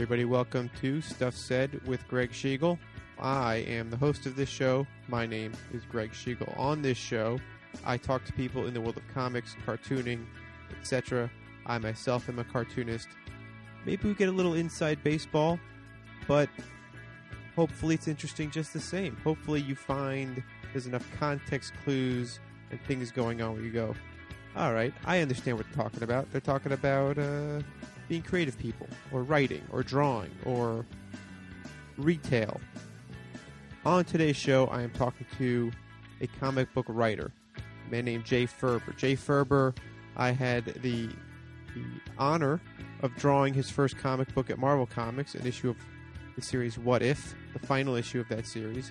Everybody, welcome to Stuff Said with Greg Schigiel. I am the host of this show. My name is Greg Schigiel. On this show, I talk to people in the world of comics, cartooning, etc. I myself am a cartoonist. Maybe we get a little inside baseball, but hopefully it's interesting just the same. Hopefully you find there's enough context clues and things going on where you go, all right, I understand what they're talking about. They're talking about uh, being creative people, or writing, or drawing, or retail. On today's show, I am talking to a comic book writer, a man named Jay Faerber. Jay Faerber, I had the, the honor of drawing his first comic book at Marvel Comics, an issue of the series What If, the final issue of that series.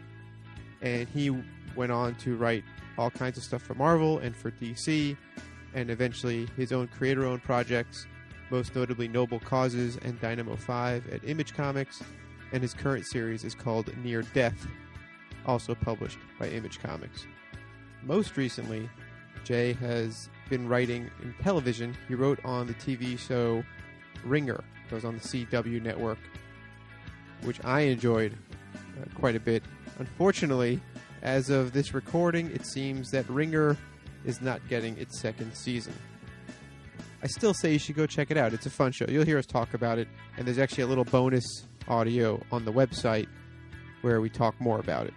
And he went on to write all kinds of stuff for Marvel and for DC, and eventually his own creator owned projects, most notably Noble Causes and Dynamo 5 at Image Comics, and his current series is called Near Death, also published by Image Comics. Most recently, Jay has been writing in television. He wrote on the TV show Ringer, that was on the CW network, which I enjoyed uh, quite a bit. Unfortunately, as of this recording, it seems that Ringer is not getting its second season. I still say you should go check it out. It's a fun show. You'll hear us talk about it, and there's actually a little bonus audio on the website where we talk more about it.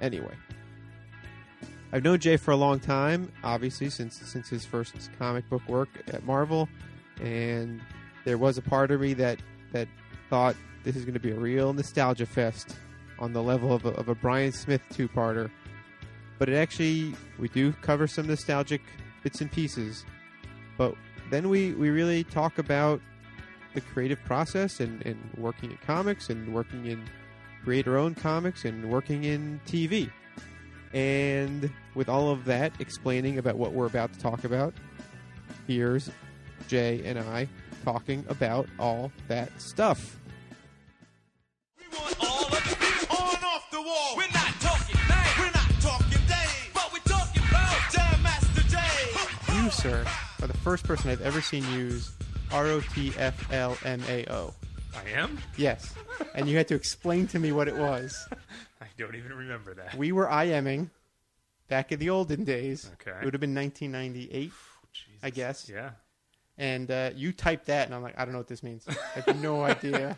Anyway, I've known Jay for a long time, obviously since since his first comic book work at Marvel, and there was a part of me that that thought this is going to be a real nostalgia fest on the level of a, of a Brian Smith two-parter. But it actually we do cover some nostalgic bits and pieces, but then we we really talk about the creative process and, and working in comics and working in creator owned comics and working in TV. And with all of that explaining about what we're about to talk about, here's Jay and I talking about all that stuff. We want all of it on off the wall. We're not talking bang. We're not talking day. But we're talking about Jam Master Jay. You, sir, are the first person I've ever seen use R O T F L M A O. I am? Yes. And you had to explain to me what it was. I don't even remember that. We were IMing back in the olden days. Okay. It would have been 1998, Jesus. I guess. Yeah. And uh, you typed that, and I'm like, I don't know what this means. I have no idea.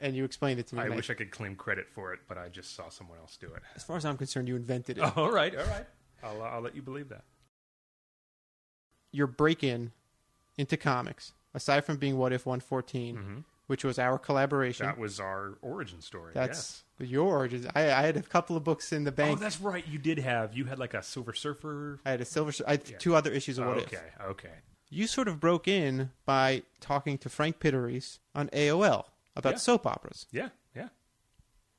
And you explained it to me. I wish I could claim credit for it, but I just saw someone else do it. as far as I'm concerned, you invented it. all right, all right. I'll, uh, I'll let you believe that. Your break-in into comics, aside from being What If 114, Mhm. which was our collaboration. That was our origin story. That's your origin. I, I had a couple of books in the bank. Oh, that's right. You did have. You had like a Silver Surfer. I had a silver. I had Yeah. two other issues of What If. okay, okay. You sort of broke in by talking to Frank Pittarese on AOL about Yeah. soap operas. Yeah, yeah.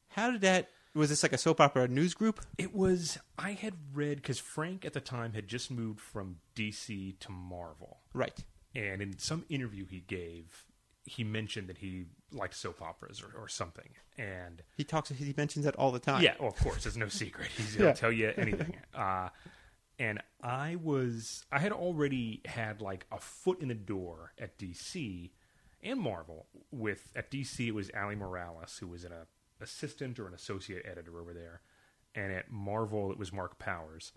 How did that? Was this like a soap opera news group? It was. I had read because Frank at the time had just moved from DC to Marvel, Right. and in some interview he gave, he mentioned that he liked soap operas or, or something, and He talks. He mentions that all the time. Yeah, well, of course, it's no secret. He's Yeah. he'll tell you anything. Uh, and I was, I had already had like a foot in the door at DC and Marvel. With at DC, it was Ali Morales, who was in uh, assistant or an associate editor over there, and at Marvel, it was Mark Powers.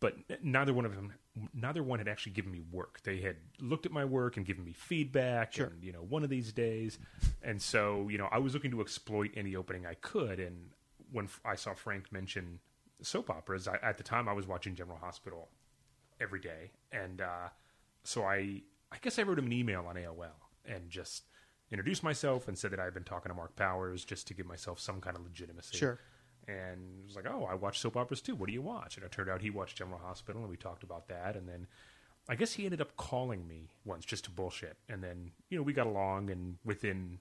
But neither one of them, neither one had actually given me work. They had looked at my work and given me feedback, Sure. and you know, one of these days. And so, you know, I was looking to exploit any opening I could. And when I saw Frank mention soap operas, I, at the time I was watching General Hospital every day, and uh, so I, I guess I wrote him an email on AOL and just introduced myself and said that I had been talking to Mark Powers just to give myself some kind of legitimacy. Sure. And was like, "Oh, I watch soap operas too. What do you watch?" And it turned out he watched General Hospital, and we talked about that. And then I guess he ended up calling me once just to bullshit. And then you know we got along, and within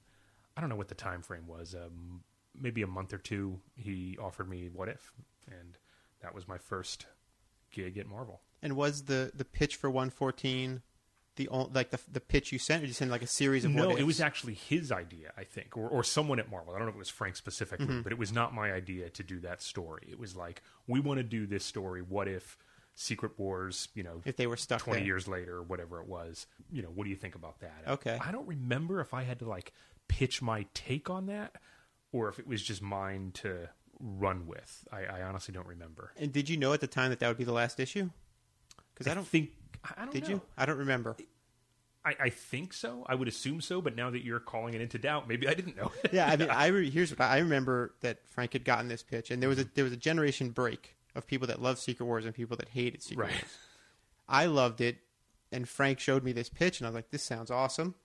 I don't know what the time frame was, um, maybe a month or two, he offered me What If, and that was my first gig at Marvel. And was the the pitch for 114 the like the the pitch you sent, or did you send like a series of No, what it was actually his idea, I think, or, or someone at Marvel. I don't know if it was Frank specifically, Mm-hmm. but it was not my idea to do that story. It was like, we want to do this story. What if Secret Wars, you know, if they were stuck 20 there. years later or whatever it was, you know, what do you think about that? Okay. I don't remember if I had to like pitch my take on that, or if it was just mine to run with. I, I honestly don't remember. And did you know at the time that that would be the last issue? Because I don't. think. I don't Did know. you? I don't remember. I, I think so. I would assume so. But now that you're calling it into doubt, maybe I didn't know. yeah, I mean, I re- here's what I, I remember that Frank had gotten this pitch, and there was a there was a generation break of people that loved Secret Wars and people that hated Secret Right. Wars. I loved it, and Frank showed me this pitch, and I was like, "This sounds awesome."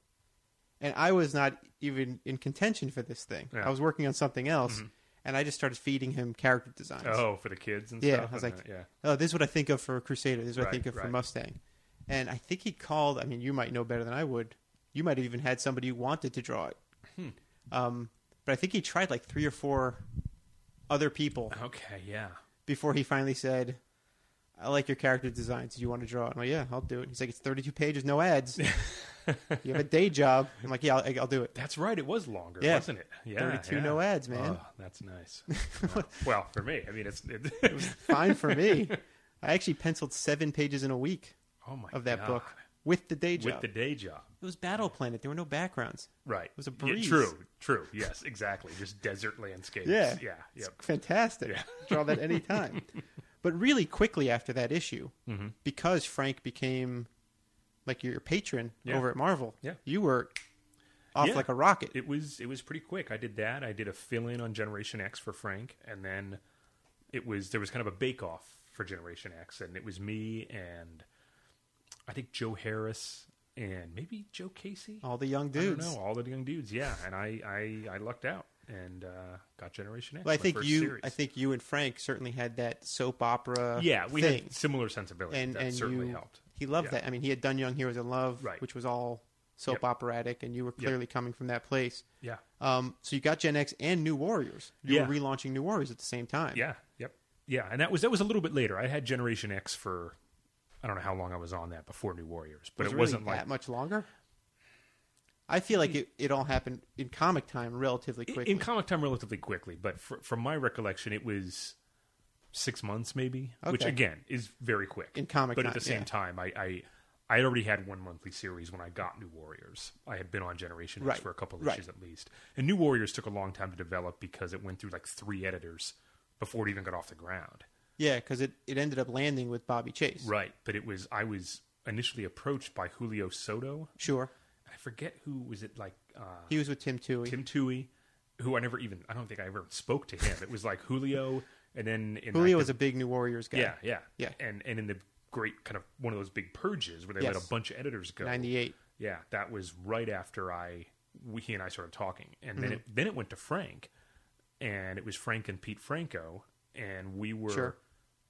And I was not even in contention for this thing. Yeah. Mm-hmm. I was working on something else, and I just started feeding him character designs. oh, for the kids and Yeah, stuff. I was like, that, yeah. oh, this is what I think of for Crusader. This is what I think of for. Mustang. And I think he called. I mean, you might know better than I would. You might have even had somebody who wanted to draw it. Hmm. Um, but I think he tried like three or four other people Okay, yeah. before he finally said, "I like your character designs. Do you want to draw it?" I'm like, "Yeah, I'll do it." He's like, "It's 32 pages, no ads. you have a day job." I'm like, "Yeah, I'll, I'll do it." That's right. It was longer, Yeah. wasn't it? Yeah, 32 yeah. no ads, man. Oh, that's nice. Wow. well, for me, I mean, it's. It, It was fine for me. I actually penciled seven pages in a week oh my god. of that God. book with the day job. with the day job. It was Battle Planet. There were no backgrounds. Right. It was a Yeah, breeze. true. True. Yes. Exactly. Just desert landscapes. Yeah. Yeah. Yep. fantastic. Yeah. Draw that any time. but really quickly after that issue, Mm-hmm. because Frank became like your patron Yeah. over at Marvel, Yeah. you were off Yeah. like a rocket. It was it was pretty quick. I did that. I did a fill in on Generation X for Frank, and then it was there was kind of a bake off for Generation X, and it was me and I think Joe Harris and maybe Joe Casey. All the young I don't dudes. know all the young dudes. Yeah, and I I, I lucked out and uh, got Generation X. Well, I think you, series. I think you and Frank certainly had that soap opera. yeah, we thing. had similar sensibilities. and that and certainly you, helped. He loved Yeah. that. I mean, he had done Young Heroes in Love, Right. which was all soap Yep. operatic, and you were Yep. clearly coming from that place. Yeah. Um, so you got Gen X and New Warriors. You Yeah. were relaunching New Warriors at the same time. Yeah. Yep. Yeah, and that was that was a little bit later. I had Generation X for I don't know how long I was on that before New Warriors, but was it wasn't like that much longer. I feel like it, it all happened in comic time relatively quickly. in comic time relatively quickly. But fr from my recollection, it was six months maybe, which again is very quick In comic But at the same yeah. time, I. I I had already had one monthly series when I got New Warriors. I had been on Generation X Right, for a couple of right. issues at least. And New Warriors took a long time to develop because it went through like three editors before it even got off the ground. Yeah, because it, it ended up landing with Bobby Chase. Right. But it was I was initially approached by Julio Soto. Sure. I forget who was it like uh, He was with Tim Tuohy. Tim Tuohy, who I never even I don't think I ever spoke to him. It was like Julio and then in Julio like was a big New Warriors guy. yeah, yeah. Yeah. And and in the great kind of one of those big purges where they let a bunch of editors go. 98. Yeah, that was right after I we, he and I started talking, and then Mm-hmm. it, then it went to Frank, and it was Frank and Pete Franco, and we were Sure.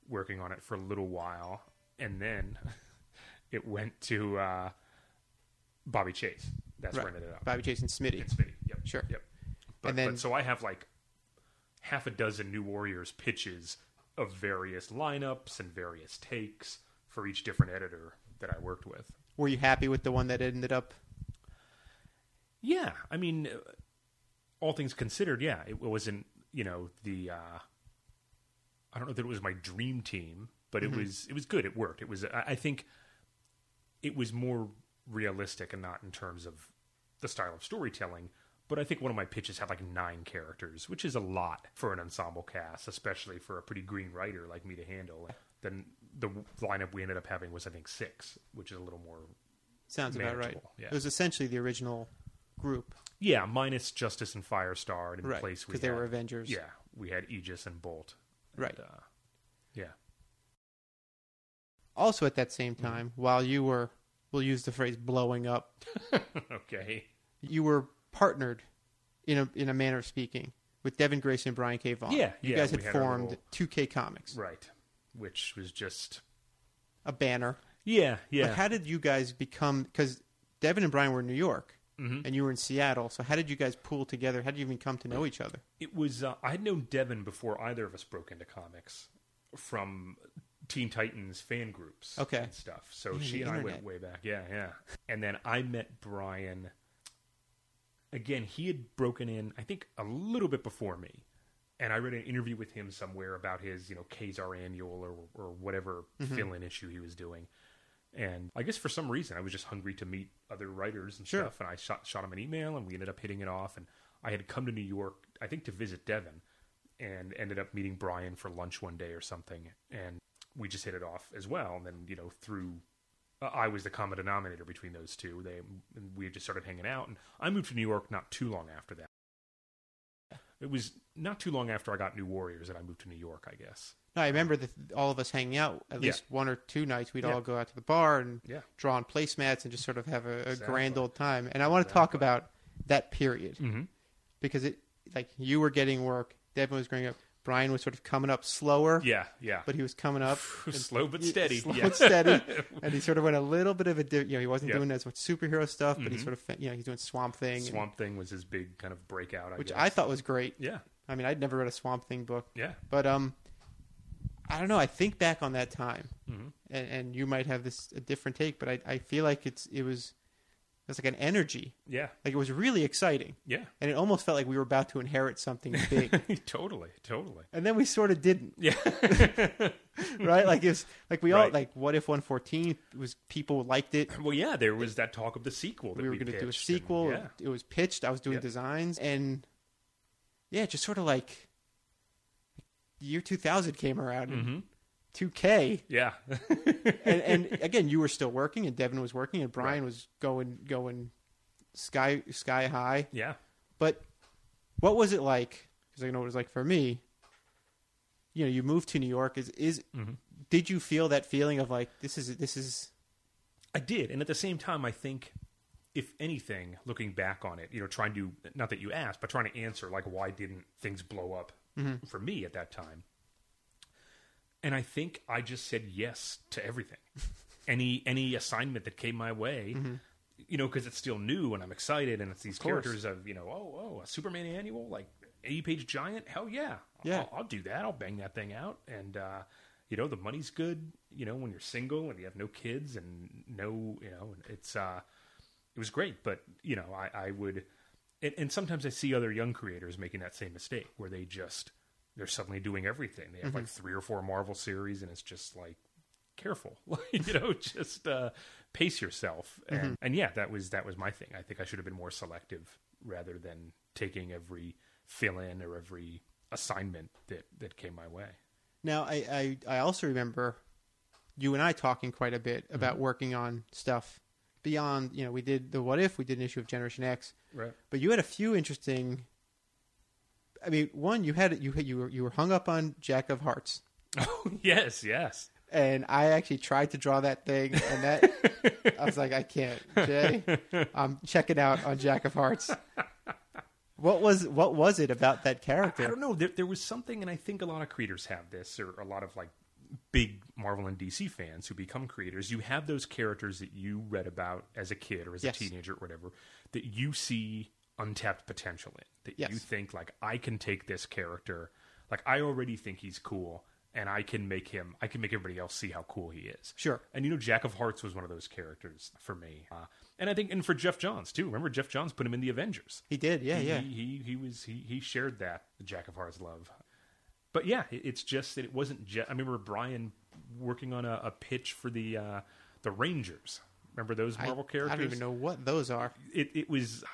working on it for a little while, and then it went to uh, Bobby Chase. That's Right. where it ended up. Bobby Chase and Smitty. It's Smitty. Yep. Sure. Yep. But, And then- but so I have like half a dozen New Warriors pitches of various lineups and various takes for each different editor that I worked with. Were you happy with the one that ended up? Yeah, I mean, uh, all things considered, yeah, it wasn't you know the uh, I don't know that it was my dream team, but it mm-hmm. was it was good. It worked. It was I, I think it was more realistic and not in terms of the style of storytelling. But I think one of my pitches had like nine characters, which is a lot for an ensemble cast, especially for a pretty green writer like me to handle. Then the lineup we ended up having was I think six, which is a little more Sounds about right. Yeah. It was essentially the original group, Yeah, minus Justice and Firestar, and in right? place we Because they were Avengers. Yeah, we had Aegis and Bolt. And, Right. uh, yeah. Also, at that same Mm-hmm. time, while you were, we'll use the phrase "blowing up," okay. you were partnered, in a in a manner of speaking, with Devin Grayson and Brian K. Vaughan. Yeah, you yeah, guys had had formed 2K Comics, Right. Which was just. a banner. Yeah, yeah. But how did you guys become? Because Devin and Brian were in New York, Mm-hmm. and you were in Seattle. So how did you guys pool together? How did you even come to know each other? it was. Uh, I'd known Devin before either of us broke into comics from Teen Titans fan groups Okay. and stuff. So Yeah, she and I went way back. Yeah, yeah. And then I met Brian. Again, he had broken in, I think, a little bit before me. And I read an interview with him somewhere about his, you know, Ka-Zar annual or, or whatever Mm-hmm. fill in issue he was doing. And I guess for some reason I was just hungry to meet other writers and Sure. stuff. And I shot shot him an email, and we ended up hitting it off. And I had come to New York, I think, to visit Devin, and ended up meeting Brian for lunch one day or something. And we just hit it off as well. And then you know through. Uh, I was the common denominator between those two. They and we just started hanging out, and I moved to New York not too long after that. It was not too long after I got New Warriors that I moved to New York, I guess. No, I remember the, all of us hanging out at Yeah. least one or two nights. We'd Yeah. all go out to the bar and Yeah. draw on placemats and just sort of have a, a grand old time. And I want to talk about that period Mm-hmm. because it like you were getting work, Devin was growing up, Brian was sort of coming up slower, Yeah, yeah. but he was coming up Slow but steady. slow yeah. and steady, and he sort of went a little bit of a di- you know he wasn't Yeah. doing as much superhero stuff, but he Mhm. sort of you know he's doing Swamp Thing, and- Swamp Thing was his big kind of breakout, I which guess. I thought was great. Yeah, I mean, I'd never read a Swamp Thing book, yeah. but um, I don't know. I think back on that time, hmm and, and you might have this a different take, but I, I feel like it's it was it was like an energy, Yeah, like it was really exciting, yeah. and it almost felt like we were about to inherit something big, totally, totally. and then we sort of didn't, Yeah. right? Like it's like we all like what if 114 was people liked it. well, yeah, there was that talk of the sequel that we we, were going to do a pitched, and- sequel. yeah. It was pitched. I was doing designs, and yeah, just sort of like year 2000 came around, and Mhm. 2K, Yeah. and, and again, you were still working, and Devin was working, and Brian Right. was going going sky sky high. yeah. But what was it like? Because I know what it was like for me. You know, you moved to New York. Is is Mhm. did you feel that feeling of like this is this is I did, and at the same time, I think, if anything, looking back on it, you know, trying to not that you asked, but trying to answer like why didn't things blow up for me at that time? And I think I just said yes to everything, any any assignment that came my way, you know, because it's still new and I'm excited, and it's these course. characters of you know, oh oh, a Superman annual, like eighty page giant, hell yeah, Yeah. I'll, I'll do that, I'll bang that thing out, and. uh you know the money's good you know when you're single and you have no kids and no you know it's uh it was great but you know i i would and, and sometimes i see other young creators making that same mistake where they just they're suddenly doing everything. They have like three or four marvel series and it's just like careful. You know just uh pace yourself. And and yeah that was that was my thing. I think i should have been more selective rather than taking every fill in or every assignment that that came my way. Now, I, I, I also remember you and I talking quite a bit Mm-hmm. about working on stuff beyond, you know, we did the What If, we did an issue of Generation X, right but you had a few interesting. I mean, one, you had you had, you were you were hung up on Jack of Hearts, Oh yes, yes. and I actually tried to draw that thing, and that I was like, I can't, Jay, I'm checking out on Jack of Hearts. What was what was it about that character? I character? don't know. There, there was something, and I think a lot of creators have this, or a lot of like big Marvel and DC fans who become creators. You have those characters that you read about as a kid or as Yes. a teenager or whatever that you see untapped potential in. That you think like I can take this character, like I already think he's cool, and I can make him. I can make everybody else see how cool he is. Sure. And you know, Jack of Hearts was one of those characters for me, uh, and I think, and for Geoff Johns too. Remember, Geoff Johns put him in the Avengers He did, yeah, he, yeah. He, he he was he he shared that Jack of Hearts love. But yeah, it's just that it wasn't. Je- I remember Brian working on a, a pitch for the uh, the Rangers. Remember those Marvel I characters? I don't even know what those are. It it was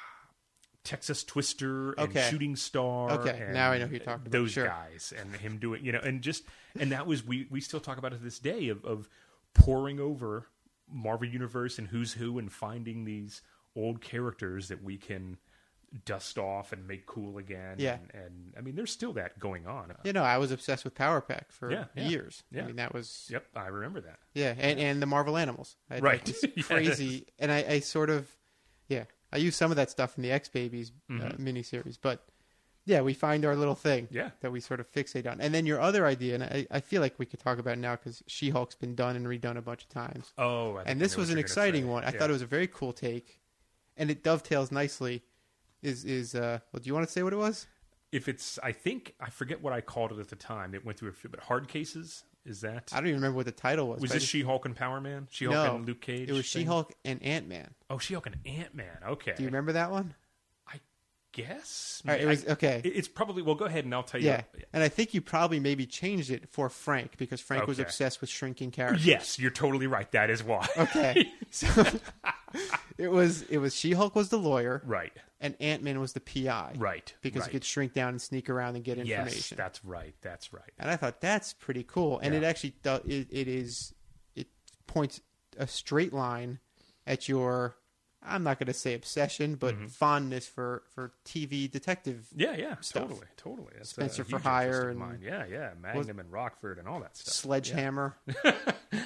Texas Twister and Okay. Shooting Star. Okay, now I know who you're talking about. Those Sure. guys and him doing you know and just and that was we we still talk about it to this day of of pouring over Marvel Universe and who's who and finding these old characters that we can dust off and make cool again. Yeah. And, and I mean, there's still that going on. You know, I was obsessed with Power Pack for Yeah, yeah, years. I mean, that was Yep, I remember that. yeah, and, and the Marvel Animals, I Right. crazy, and I, I sort of, yeah, I use some of that stuff in the X Babies uh, Mhm. miniseries, but yeah, we find our little thing Yeah. that we sort of fixate on, and then your other idea, and I, I feel like we could talk about it now because She Hulk's been done and redone a bunch of times, Oh, I think and this was an exciting one. I Yeah. thought it was a very cool take, and it dovetails nicely. Is is uh? Well, do you want to say what it was? If it's, I think I forget what I called it at the time. It went through a few, but hard cases. Is that I don't even remember what the title was. was this She Hulk and Power Man? She Hulk No, and Luke Cage. It was? She Hulk and Ant Man. Oh, She Hulk and Ant Man. Okay. Do you remember that one? I guess. All right, it I- was okay. It's probably well. Go ahead and I'll tell you. yeah, and I think you probably maybe changed it for Frank because Frank was obsessed with shrinking characters. Yes, you're totally right. That is why. Okay, so it was it was She Hulk was the lawyer right. And Ant Man was the PI. Right. Because right. he could shrink down and sneak around and get information. Yes, that's right. That's right. and I thought that's pretty cool. And Yeah. it actually do, it, it is it points a straight line at your I'm not going to say obsession, but Mm-hmm. fondness for for TV detective. Yeah, yeah, stuff. totally, totally. That's Spencer for Hire and- mine. yeah, yeah, Magnum and Rockford and all that stuff. Sledgehammer. I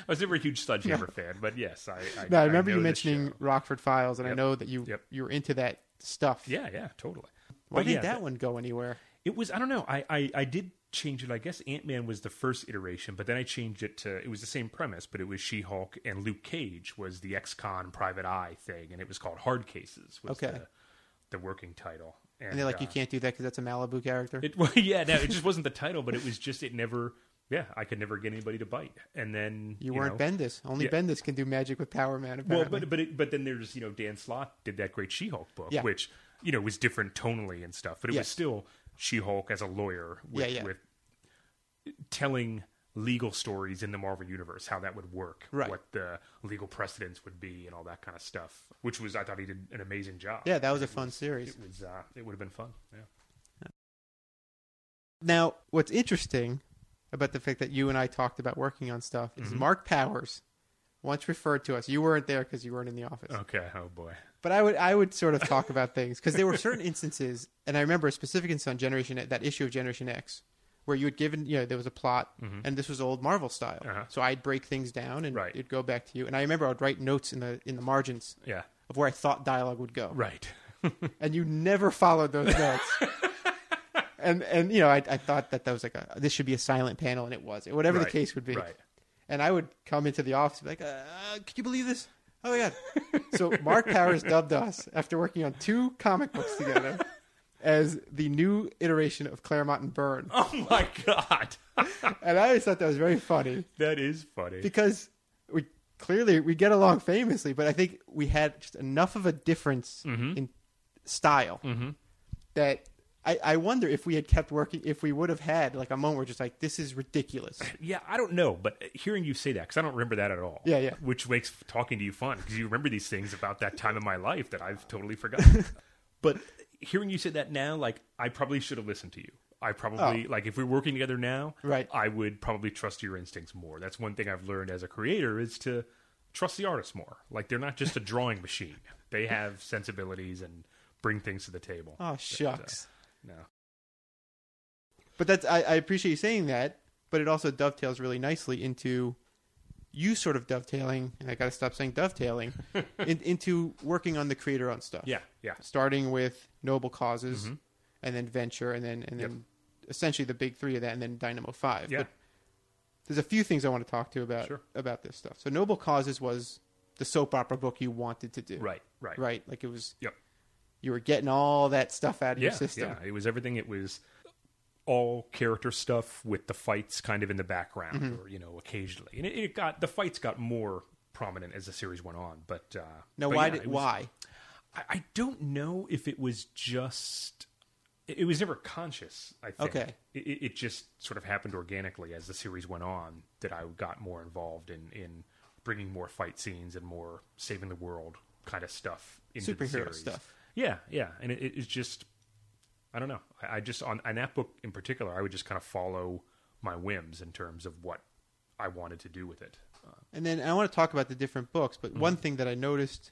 was never a huge Sledgehammer fan, but yes, I. I No, I remember know you mentioning. Rockford Files, and I know that you Yep. you were into that stuff. Yeah, yeah, totally. Why But did yeah, that one go anywhere? It was I don't know. I, I, I did change it. I guess Ant Man was the first iteration, but then I changed it to it was the same premise, but it was She Hulk and Luke Cage was the ex con private eye thing, and it was called Hard Cases. Was Okay. the, the working title. And, And they're like, you uh, can't do that because that's a Malibu character. It well, yeah, no, it just wasn't the title, but it was just it never. Yeah, I could never get anybody to bite, and then you, weren't know, Bendis. Only Yeah. Bendis can do magic with Power Man. Well, Apparently. but but it, but then there's you know Dan Slott did that great She-Hulk book, Yeah. which you know was different tonally and stuff, but it Yeah. was still She-Hulk as a lawyer with, Yeah, with telling legal stories in the Marvel universe, how that would work, Right. what the legal precedents would be, and all that kind of stuff. Which was I thought he did an amazing job. yeah, that was a It fun series. It was uh, it would have been fun. Yeah. Now, what's interesting about the fact that you and I talked about working on stuff is Mm-hmm. Mark Powers once referred to us. You weren't there because you weren't in the office. Okay. Oh boy. But I would I would sort of talk about things because there were certain instances, and I remember a specific instance on Generation that issue of Generation X where you had given you know there was a plot, and this was old Marvel style. Uh-huh. So I'd break things down and Right. it'd go back to you. And I remember I'd write notes in the in the margins Yeah. of where I thought dialogue would go, Right. and you never followed those notes. and and you know I, I thought that that was like a this should be a silent panel, and it was whatever the case would be. Right. And I would come into the office and be like, uh, could you believe this? Oh my god! so Mark Powers dubbed us after working on two comic books together as the new iteration of Claremont and Byrne, Oh my god. and I always thought that was very funny that is funny. because we clearly we get along famously, but I think we had just enough of a difference Mm-hmm. in style that. I, I wonder if we had kept working, if we would have had like a moment where just like this is ridiculous. Yeah, I don't know, but hearing you say that because I don't remember that at all. Yeah, yeah. Which makes talking to you fun because you remember these things about that time in my life that I've totally forgotten. but hearing you say that now, like I probably should have listened to you. I probably oh. like if we're working together now, Oh. Right. I would probably trust your instincts more. That's one thing I've learned as a creator is to trust the artist more. Like they're not just a drawing machine; they have sensibilities and bring things to the table. Oh shucks. Uh, No, But that's I, I appreciate you saying that, but it also dovetails really nicely into you sort of dovetailing, and I got to stop saying dovetailing, in, into working on the creator owned stuff. yeah, yeah, starting with noble causes, and then venture, and then and Mm-hmm. Yep. then essentially the big three of that, and then Dynamo Five. yeah. But there's a few things I want to talk to you about Sure. about this stuff. So noble causes was the soap opera book you wanted to do, Right, right, Right, like it was. Yep. You were getting all that stuff out of yeah, your system. Yeah, it was everything. It was all character stuff with the fights kind of in the background, Mm-hmm. or you know, occasionally. And it, it got the fights got more prominent as the series went on. But uh, Now, but why yeah, did was- why? I, I don't know if it was just. It, it was never conscious. I think. Okay. It, it just sort of happened organically as the series went on that I got more involved in in bringing more fight scenes and more saving the world kind of stuff into the Superhero series. stuff. Yeah, yeah, and it, it's just I don't know. I, I just on, on that book in particular, I would just kind of follow my whims in terms of what I wanted to do with it. Uh, And then I want to talk about the different books, Mm-hmm. but one thing that I noticed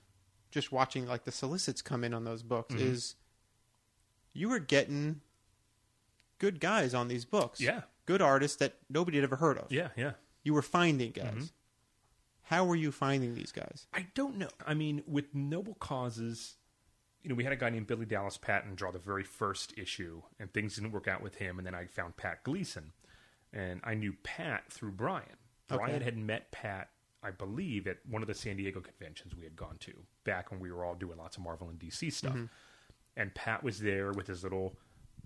just watching like the solicits come in on those books Mm-hmm. is you were getting good guys on these books. Yeah. Good artists that nobody had ever heard of. yeah, yeah. You were finding guys. Mm-hmm. How were you finding these guys? I don't know. I mean, with noble causes, you know, we had a guy named Billy Dallas Patton draw the very first issue, and things didn't work out with him. And then I found Pat Gleason, and I knew Pat through Brian. Brian Okay. had met Pat, I believe, at one of the San Diego conventions we had gone to back when we were all doing lots of Marvel and DC stuff. Mm-hmm. And Pat was there with his little,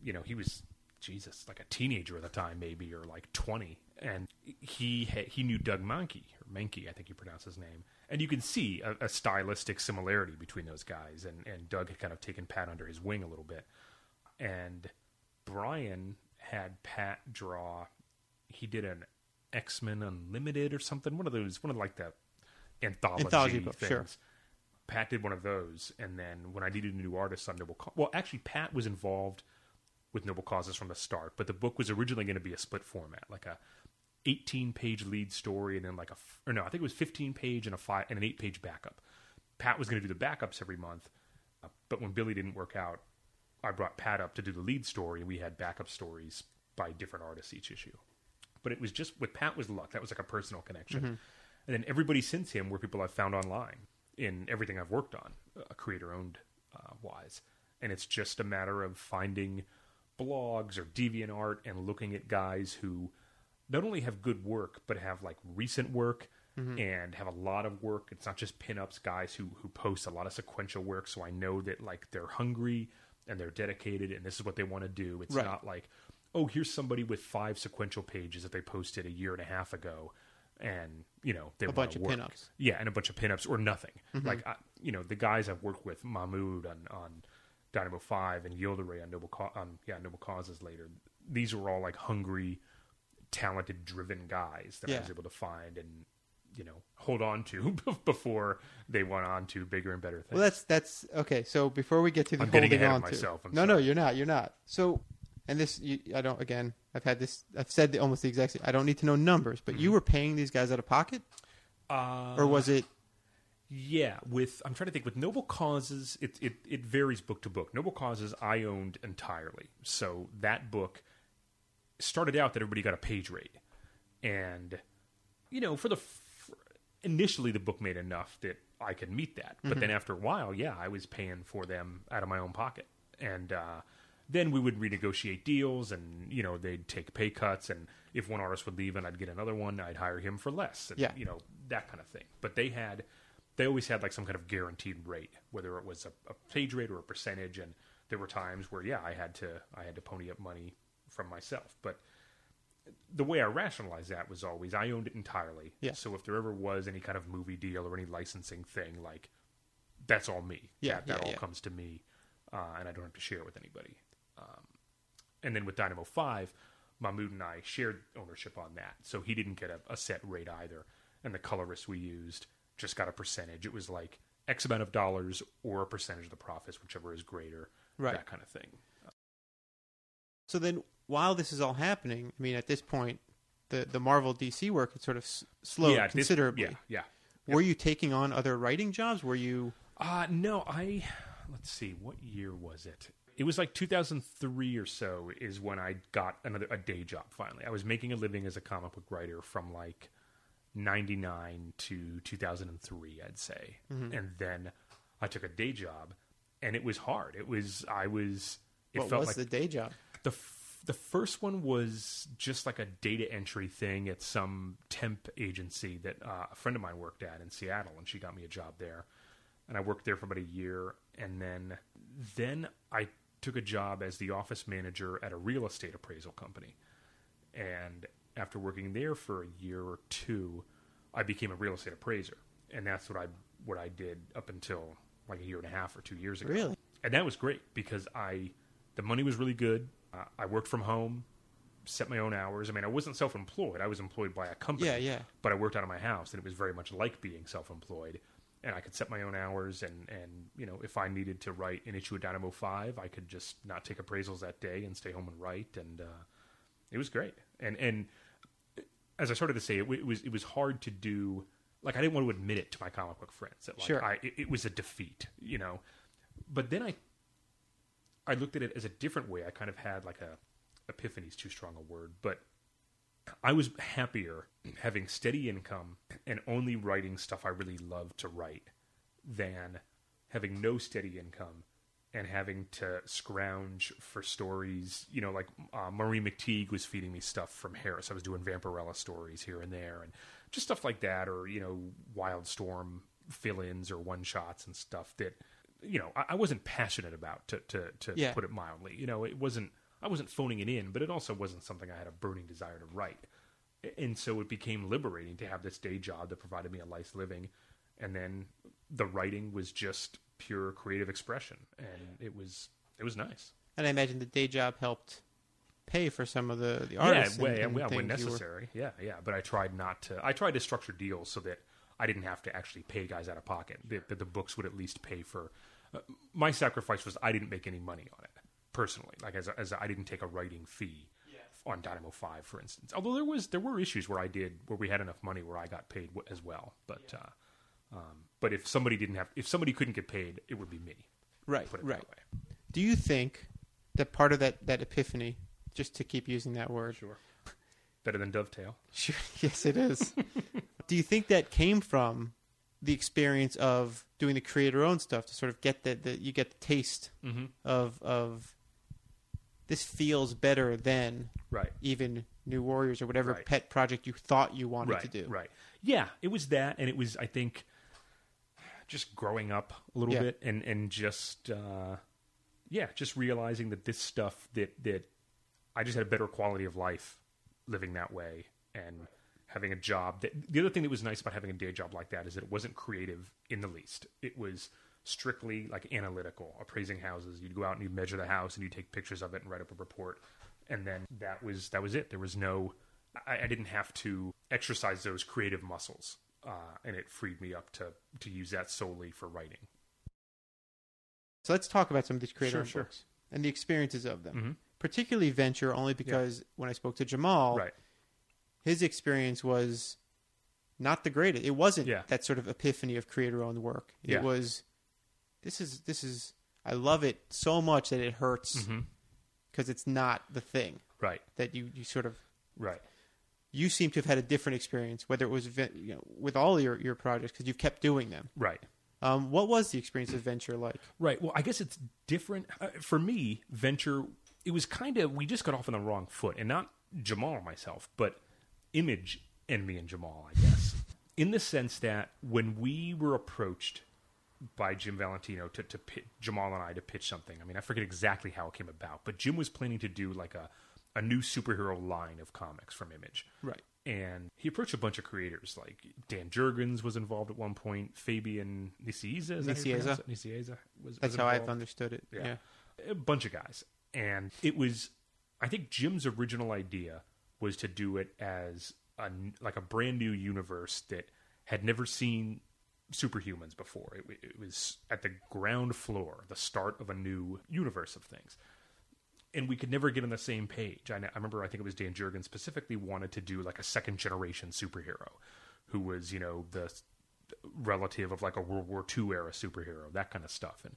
you know, he was Jesus, like a teenager at the time, maybe, or like twenty, and he had, he knew Doug Mahnke Menke, I think you pronounce his name, and you can see a, a stylistic similarity between those guys. And and Doug had kind of taken Pat under his wing a little bit, and Brian had Pat draw. He did an X Men Unlimited or something, one of those, one of like the anthology, Anthology things. sure. Pat did one of those, and then when I needed a new artist on Noble, well, actually, Pat was involved with Noble Causes from the start, but the book was originally going to be a split format, like a 18 page lead story, and then like a or no, I think it was 15 page and a five and an eight page backup. Pat was going to do the backups every month, uh, but when Billy didn't work out, I brought Pat up to do the lead story, and we had backup stories by different artists each issue. But it was just with Pat was luck. That was like a personal connection. And then everybody since him were people I've found online in everything I've worked on, uh, creator owned uh, wise. And it's just a matter of finding blogs or deviant art and looking at guys who not only have good work but have like recent work and have a lot of work. It's not just pinups guys who who post a lot of sequential work, so I know that like they're hungry and they're dedicated and this is what they want to do. It's Right. not like oh here's somebody with five sequential pages that they posted a year and a half ago and you know they A bunch of work. pinups. Yeah, and a bunch of pinups or nothing. Mm-hmm. Like I, you know, the guys I've worked with, Mahmud on on Dynamo Five and Yildiray on Noble Ca- on yeah Noble Causes later. These were all like hungry, talented, driven guys that I was able to find and you know hold on to before they went on to bigger and better things. Well, that's that's okay. So before we get to the I'm holding ahead of on to, myself, I'm no, no, you're not. You're not. So, and this, you, I don't. Again, I've had this. I've said the, almost the exact. same. I don't need to know numbers, but Mm-hmm. you were paying these guys out of pocket, uh, or was it? Yeah, with I'm trying to think with Noble Causes, it it it varies book to book. Noble Causes I owned entirely, so that book started out that everybody got a page rate, and you know for the f- initially the book made enough that I could meet that, but then after a while, yeah, I was paying for them out of my own pocket, and uh, then we would renegotiate deals, and you know they'd take pay cuts, and if one artist would leave and I'd get another one, I'd hire him for less, and, Yeah. you know that kind of thing. But they had they always had like some kind of guaranteed rate, whether it was a, a page rate or a percentage. And there were times where, yeah, I had to I had to pony up money from myself. But the way I rationalized that was always I owned it entirely. Yeah. So if there ever was any kind of movie deal or any licensing thing, like that's all me. Yeah, that, that yeah, all yeah. comes to me, uh, and I don't have to share it with anybody. Um, and then with Dynamo Five, Mahmud and I shared ownership on that, so he didn't get a, a set rate either. And the colorist we used just got a percentage. It was like X amount of dollars or a percentage of the profits, whichever is greater, Right. that kind of thing. So then, while this is all happening, I mean, at this point, the the Marvel DC work had sort of s- slowed yeah, this- considerably. yeah, yeah. Were you taking on other writing jobs? Were you? Uh no, I let's see, what year was it? It was like 2003 or so is when I got another a day job finally. I was making a living as a comic book writer from like 99 to 2003, I'd say. Mm-hmm. And then I took a day job and it was hard. It was I was it What felt was like the day job? the the first one was just like a data entry thing at some temp agency that uh, a friend of mine worked at in Seattle, and she got me a job there. And I worked there for about a year, and then then I took a job as the office manager at a real estate appraisal company. And after working there for a year or two, I became a real estate appraiser, and that's what I what I did up until like a year and a half or two years ago Really? and that was great because I the money was really good. Uh, I worked from home, set my own hours. I mean, I wasn't self-employed; I was employed by a company. Yeah, yeah. But I worked out of my house, and it was very much like being self-employed. And I could set my own hours, and and you know, if I needed to write an issue of Dynamo Five, I could just not take appraisals that day and stay home and write, and uh, it was great. And and as I started to say, it, it was it was hard to do. Like I didn't want to admit it to my comic book friends that like Sure. I it, it was a defeat, you know. But then I I looked at it as a different way. I kind of had like a epiphany is too strong a word, but I was happier having steady income and only writing stuff I really loved to write than having no steady income and having to scrounge for stories. You know, like uh, Marie McTeague was feeding me stuff from Harris. I was doing Vampirella stories here and there, and just stuff like that, or you know, Wildstorm fill-ins or one-shots and stuff that you know I, I wasn't passionate about. To to, to Yeah. put it mildly, you know, it wasn't. I wasn't phoning it in, but it also wasn't something I had a burning desire to write. and so it became liberating to have this day job that provided me a nice living, and then the writing was just pure creative expression, and it was it was nice. And I imagine the day job helped pay for some of the the artists. yeah, way, and, yeah, when you were- necessary. Yeah, yeah. But I tried not to. I tried to structure deals so that I didn't have to actually pay guys out of pocket. That, that the books would at least pay for. Uh, my sacrifice was I didn't make any money on it personally. Like as, a, as a, I didn't take a writing fee on Dynamo Five, for instance. Although there was there were issues where I did where we had enough money where I got paid as well. But uh, um, but if somebody didn't have if somebody couldn't get paid, it would be me. right, Put it right. that way. Do you think that part of that that epiphany, just to keep using that word, Sure. Better than dovetail. Sure. Yes, it is. Do you think that came from the experience of doing the creator owned stuff to sort of get that that you get the taste Mm-hmm. of of this feels better than Right. even New Warriors or whatever Right. pet project you thought you wanted right, to do. Right. Yeah, it was that, and it was I think just growing up a little Yeah. bit, and and just uh, yeah, just realizing that this stuff that that I just had a better quality of life living that way, and having a job. That the other thing that was nice about having a day job like that is that it wasn't creative in the least. It was strictly like analytical, appraising houses. You'd go out and you'd measure the house and you'd take pictures of it and write up a report, and then that was that was it. There was no I, I didn't have to exercise those creative muscles, uh, and it freed me up to to use that solely for writing. So let's talk about some of these creative Sure, sure. books and the experiences of them. Mhm. Particularly Venture, only because when I spoke to Jamal, Right. His experience was not the greatest. It wasn't Yeah. that sort of epiphany of creator owned work. It Yeah. was this is this is I love it so much that it hurts because it's not the thing Right. that you, you sort of Right. you seem to have had a different experience whether it was you know, with all your your projects because you've kept doing them. Right. Um, what was the experience of Venture like? Right. Well, I guess it's different uh, for me. Venture. It was kind of we just got off on the wrong foot, and not Jamal or myself, but Image and me and Jamal, I guess, in the sense that when we were approached by Jim Valentino to, to pit, Jamal and I to pitch something. I mean, I forget exactly how it came about, but Jim was planning to do like a a new superhero line of comics from Image. Right. And he approached a bunch of creators, like Dan Jurgens was involved at one point, Fabian Nicieza, is that Nicieza. Nicieza was, That's was how I've understood it. Yeah. Yeah. A bunch of guys. And it was, I think Jim's original idea was to do it as a, like a brand new universe that had never seen superhumans before. It, it was at the ground floor, the start of a new universe of things. And we could never get on the same page. I, I remember, I think it was Dan Jurgen specifically wanted to do like a second generation superhero who was, you know, the relative of like a World War II era superhero, that kind of stuff. And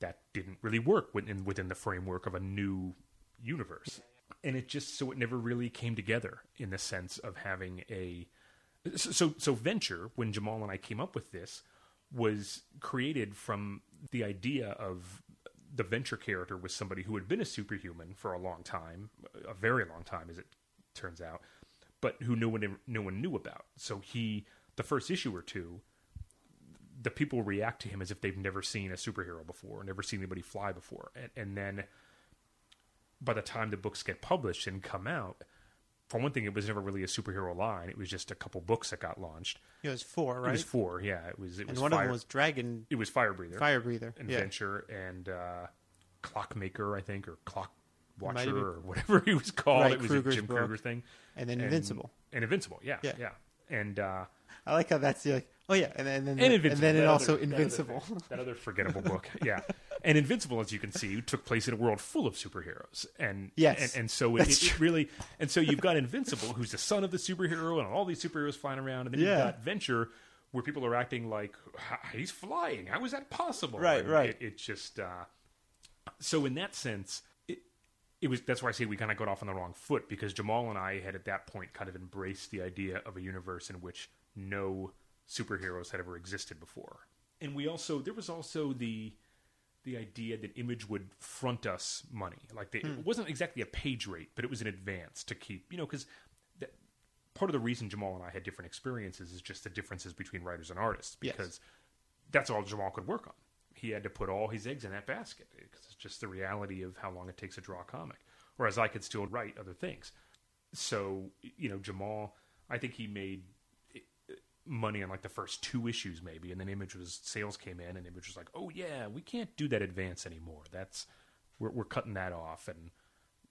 that didn't really work within within the framework of a new universe. And it just so it never really came together in the sense of having a so so venture when Jamal and I came up with this was created from the idea of the venture character was somebody who had been a superhuman for a long time, a very long time as it turns out, but who no one no one knew about. So he the first issue or two the people react to him as if they've never seen a superhero before, never seen anybody fly before, and, and then by the time the books get published and come out, for one thing, it was never really a superhero line. It was just a couple books that got launched. It was four, right? It was four, yeah. It was. It and was one fire, of them was Dragon it was Fire Breather, Fire Breather. and yeah. And uh, Clockmaker, I think, or Clock Watcher, or whatever he was called. Right, it was Krueger's a Jim book. Krueger thing, And then And- Invincible. and Invincible, yeah, Yeah. yeah, and. Uh, I like how that's like, oh yeah, and then and then, and Invincible. then it that also other- that other Invincible. That other, forgettable book. Yeah. And Invincible, as you can see, took place in a world full of superheroes. And Yes, and, and so it, it, it really and so you've got Invincible, who's the son of the superhero, and all these superheroes flying around, and then Yeah. you've got Venture, where people are acting like he's flying. How is that possible? Right, And right. It, it just uh, so in that sense. It, it was that's why I say we kind of got off on the wrong foot because Jamal and I had at that point kind of embraced the idea of a universe in which no superheroes had ever existed before. And we also there was also the the idea that Image would front us money. Like they, Hmm. it wasn't exactly a page rate, but it was an advance to keep, you know, because part of the reason Jamal and I had different experiences is just the differences between writers and artists Yes. because that's all Jamal could work on. He had to put all his eggs in that basket because it's just the reality of how long it takes to draw a comic. Whereas I could still write other things. So, you know, Jamal I think he made money on like the first two issues maybe, and then Image was sales came in, and Image was like, "Oh yeah, we can't do that advance anymore. That's we're we're cutting that off." And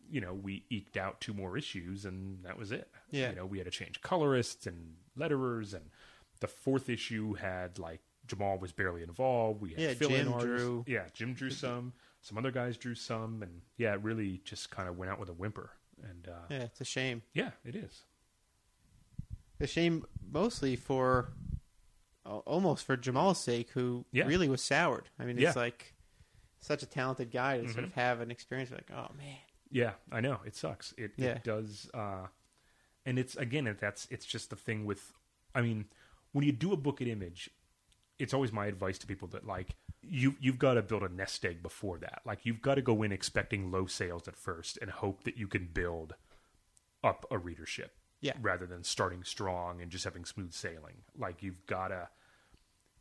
you know, we eked out two more issues, and that was it. Yeah. you know, we had to change colorists and letterers, and the fourth issue had like Jamal was barely involved. We had Yeah, fill-in Jim artists. drew- Yeah, Jim drew some. Some other guys drew some, and yeah, it really just kind of went out with a whimper. And uh, Yeah, it's a shame. yeah, it is. A shame mostly for almost for Jamal's sake, who Yeah. really was soured. I mean, it's Yeah. Mm-hmm. like such a talented guy to sort of have an experience like, oh man, Yeah, I know it sucks. It, Yeah. it does, uh, and it's again it, that's it's just the thing with. I mean, when you do a book at Image, it's always my advice to people that like you you've got to build a nest egg before that. Like you've got to go in expecting low sales at first and hope that you can build up a readership. Yeah. Rather than starting strong and just having smooth sailing. Like you've got to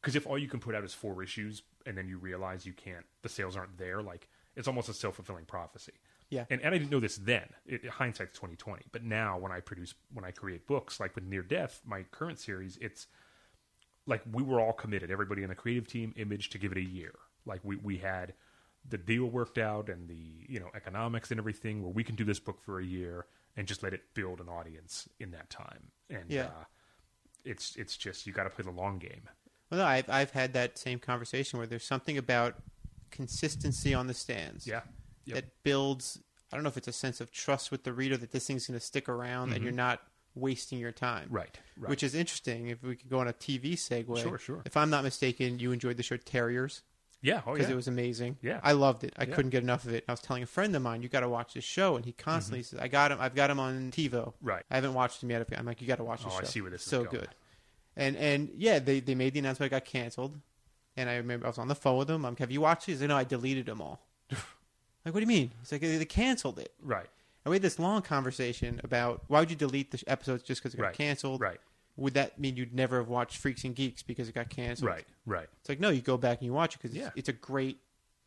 because if all you can put out is four issues and then you realize you can't the sales aren't there like it's almost a self-fulfilling prophecy Yeah. and, and i didn't know this then it, hindsight's 2020 but now when i produce when i create books like with near death my current series it's like we were all committed everybody in the creative team image to give it a year like we, we had the deal worked out and the you know economics and everything where we can do this book for a year and just let it build an audience in that time and Yeah. uh, it's it's just you got to play the long game Well, no, I've I've had that same conversation where there's something about consistency on the stands. yeah Yep. That builds. I don't know if it's a sense of trust with the reader that this thing's going to stick around and you're not wasting your time. Mm-hmm. Right, right. Which is interesting. If we could go on a TV segue. Sure, sure. If I'm not mistaken, you enjoyed the show Terriers yeah oh because yeah it was amazing. Yeah. I loved it. I Yeah. couldn't get enough of it. I was telling a friend of mine, you got to watch this show, and he constantly says, "I got him. I've got him on TiVo. Mm-hmm. Right. I haven't watched him yet. I'm like, you got to watch this Oh, I show. see where this is so going. good. And and yeah, they they made the announcement it got canceled, and I remember I was on the phone with him. I'm, like, have you watched these? He's like, no, I deleted them all. like, what do you mean? He's like, they canceled it. right And we had this long conversation about why would you delete the episodes just because it got Right. canceled? right Would that mean you'd never have watched Freaks and Geeks because it got canceled? right right It's like no, you go back and you watch it because Yeah. it's, it's a great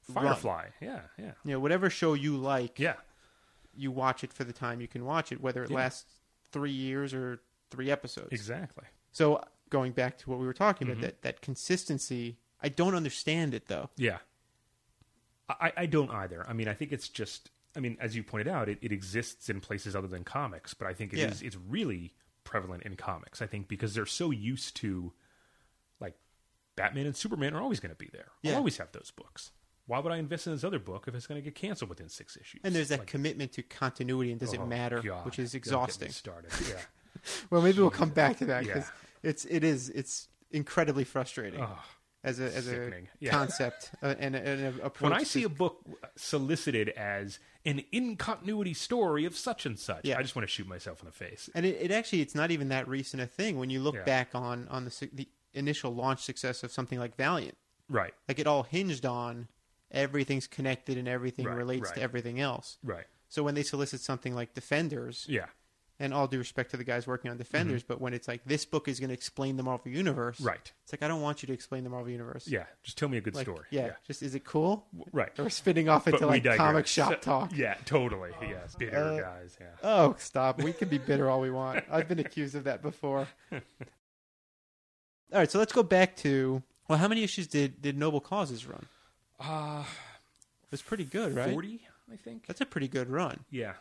run. firefly yeah yeah You know, whatever show you like, yeah you watch it for the time you can watch it, whether it Yeah. lasts three years or three episodes. exactly So going back to what we were talking Mm-hmm. about, that that consistency, I don't understand it though. Yeah. I, I don't either. I mean, I think it's just, I mean, as you pointed out, it, it exists in places other than comics, but I think it is Yeah. it's really prevalent in comics. I think because they're so used to, like, Batman and Superman are always going to be there. Yeah. I'll always have those books. Why would I invest in this other book if it's going to get canceled within six issues? And there's that Like, commitment to continuity and does oh, it matter, God, which is don't get me exhausting. Started. Yeah. Well, maybe we'll come back to that because Yeah. it's it is it's incredibly frustrating oh. as a as a. Yeah. concept uh, and, a, and a approach. When I to- see a book solicited as an incontinuity story of such and such, Yeah. I just want to shoot myself in the face. and it, it actually it's not even that recent a thing when you look Yeah. back on on the the initial launch success of something like Valiant. Right, Like it all hinged on everything's connected and everything Right, relates to everything else. right. So when they solicit something like Defenders, Yeah, and all due respect to the guys working on Defenders, but when it's like this book is going to explain the Marvel universe, Mm-hmm. right. It's like I don't want you to explain the Marvel universe. Yeah, just tell me a good Like, story. Yeah, just is it cool? right. Or spinning off into like digress. comic shop So- talk. Yeah, totally. Yes, bitter Uh, guys. Yeah. Oh, stop! We can be bitter all we want. I've been accused of that before. All right, so let's go back to well, how many issues did did Noble Causes run? Uh, It was pretty good, right? Forty, I think. That's a pretty good run. Yeah,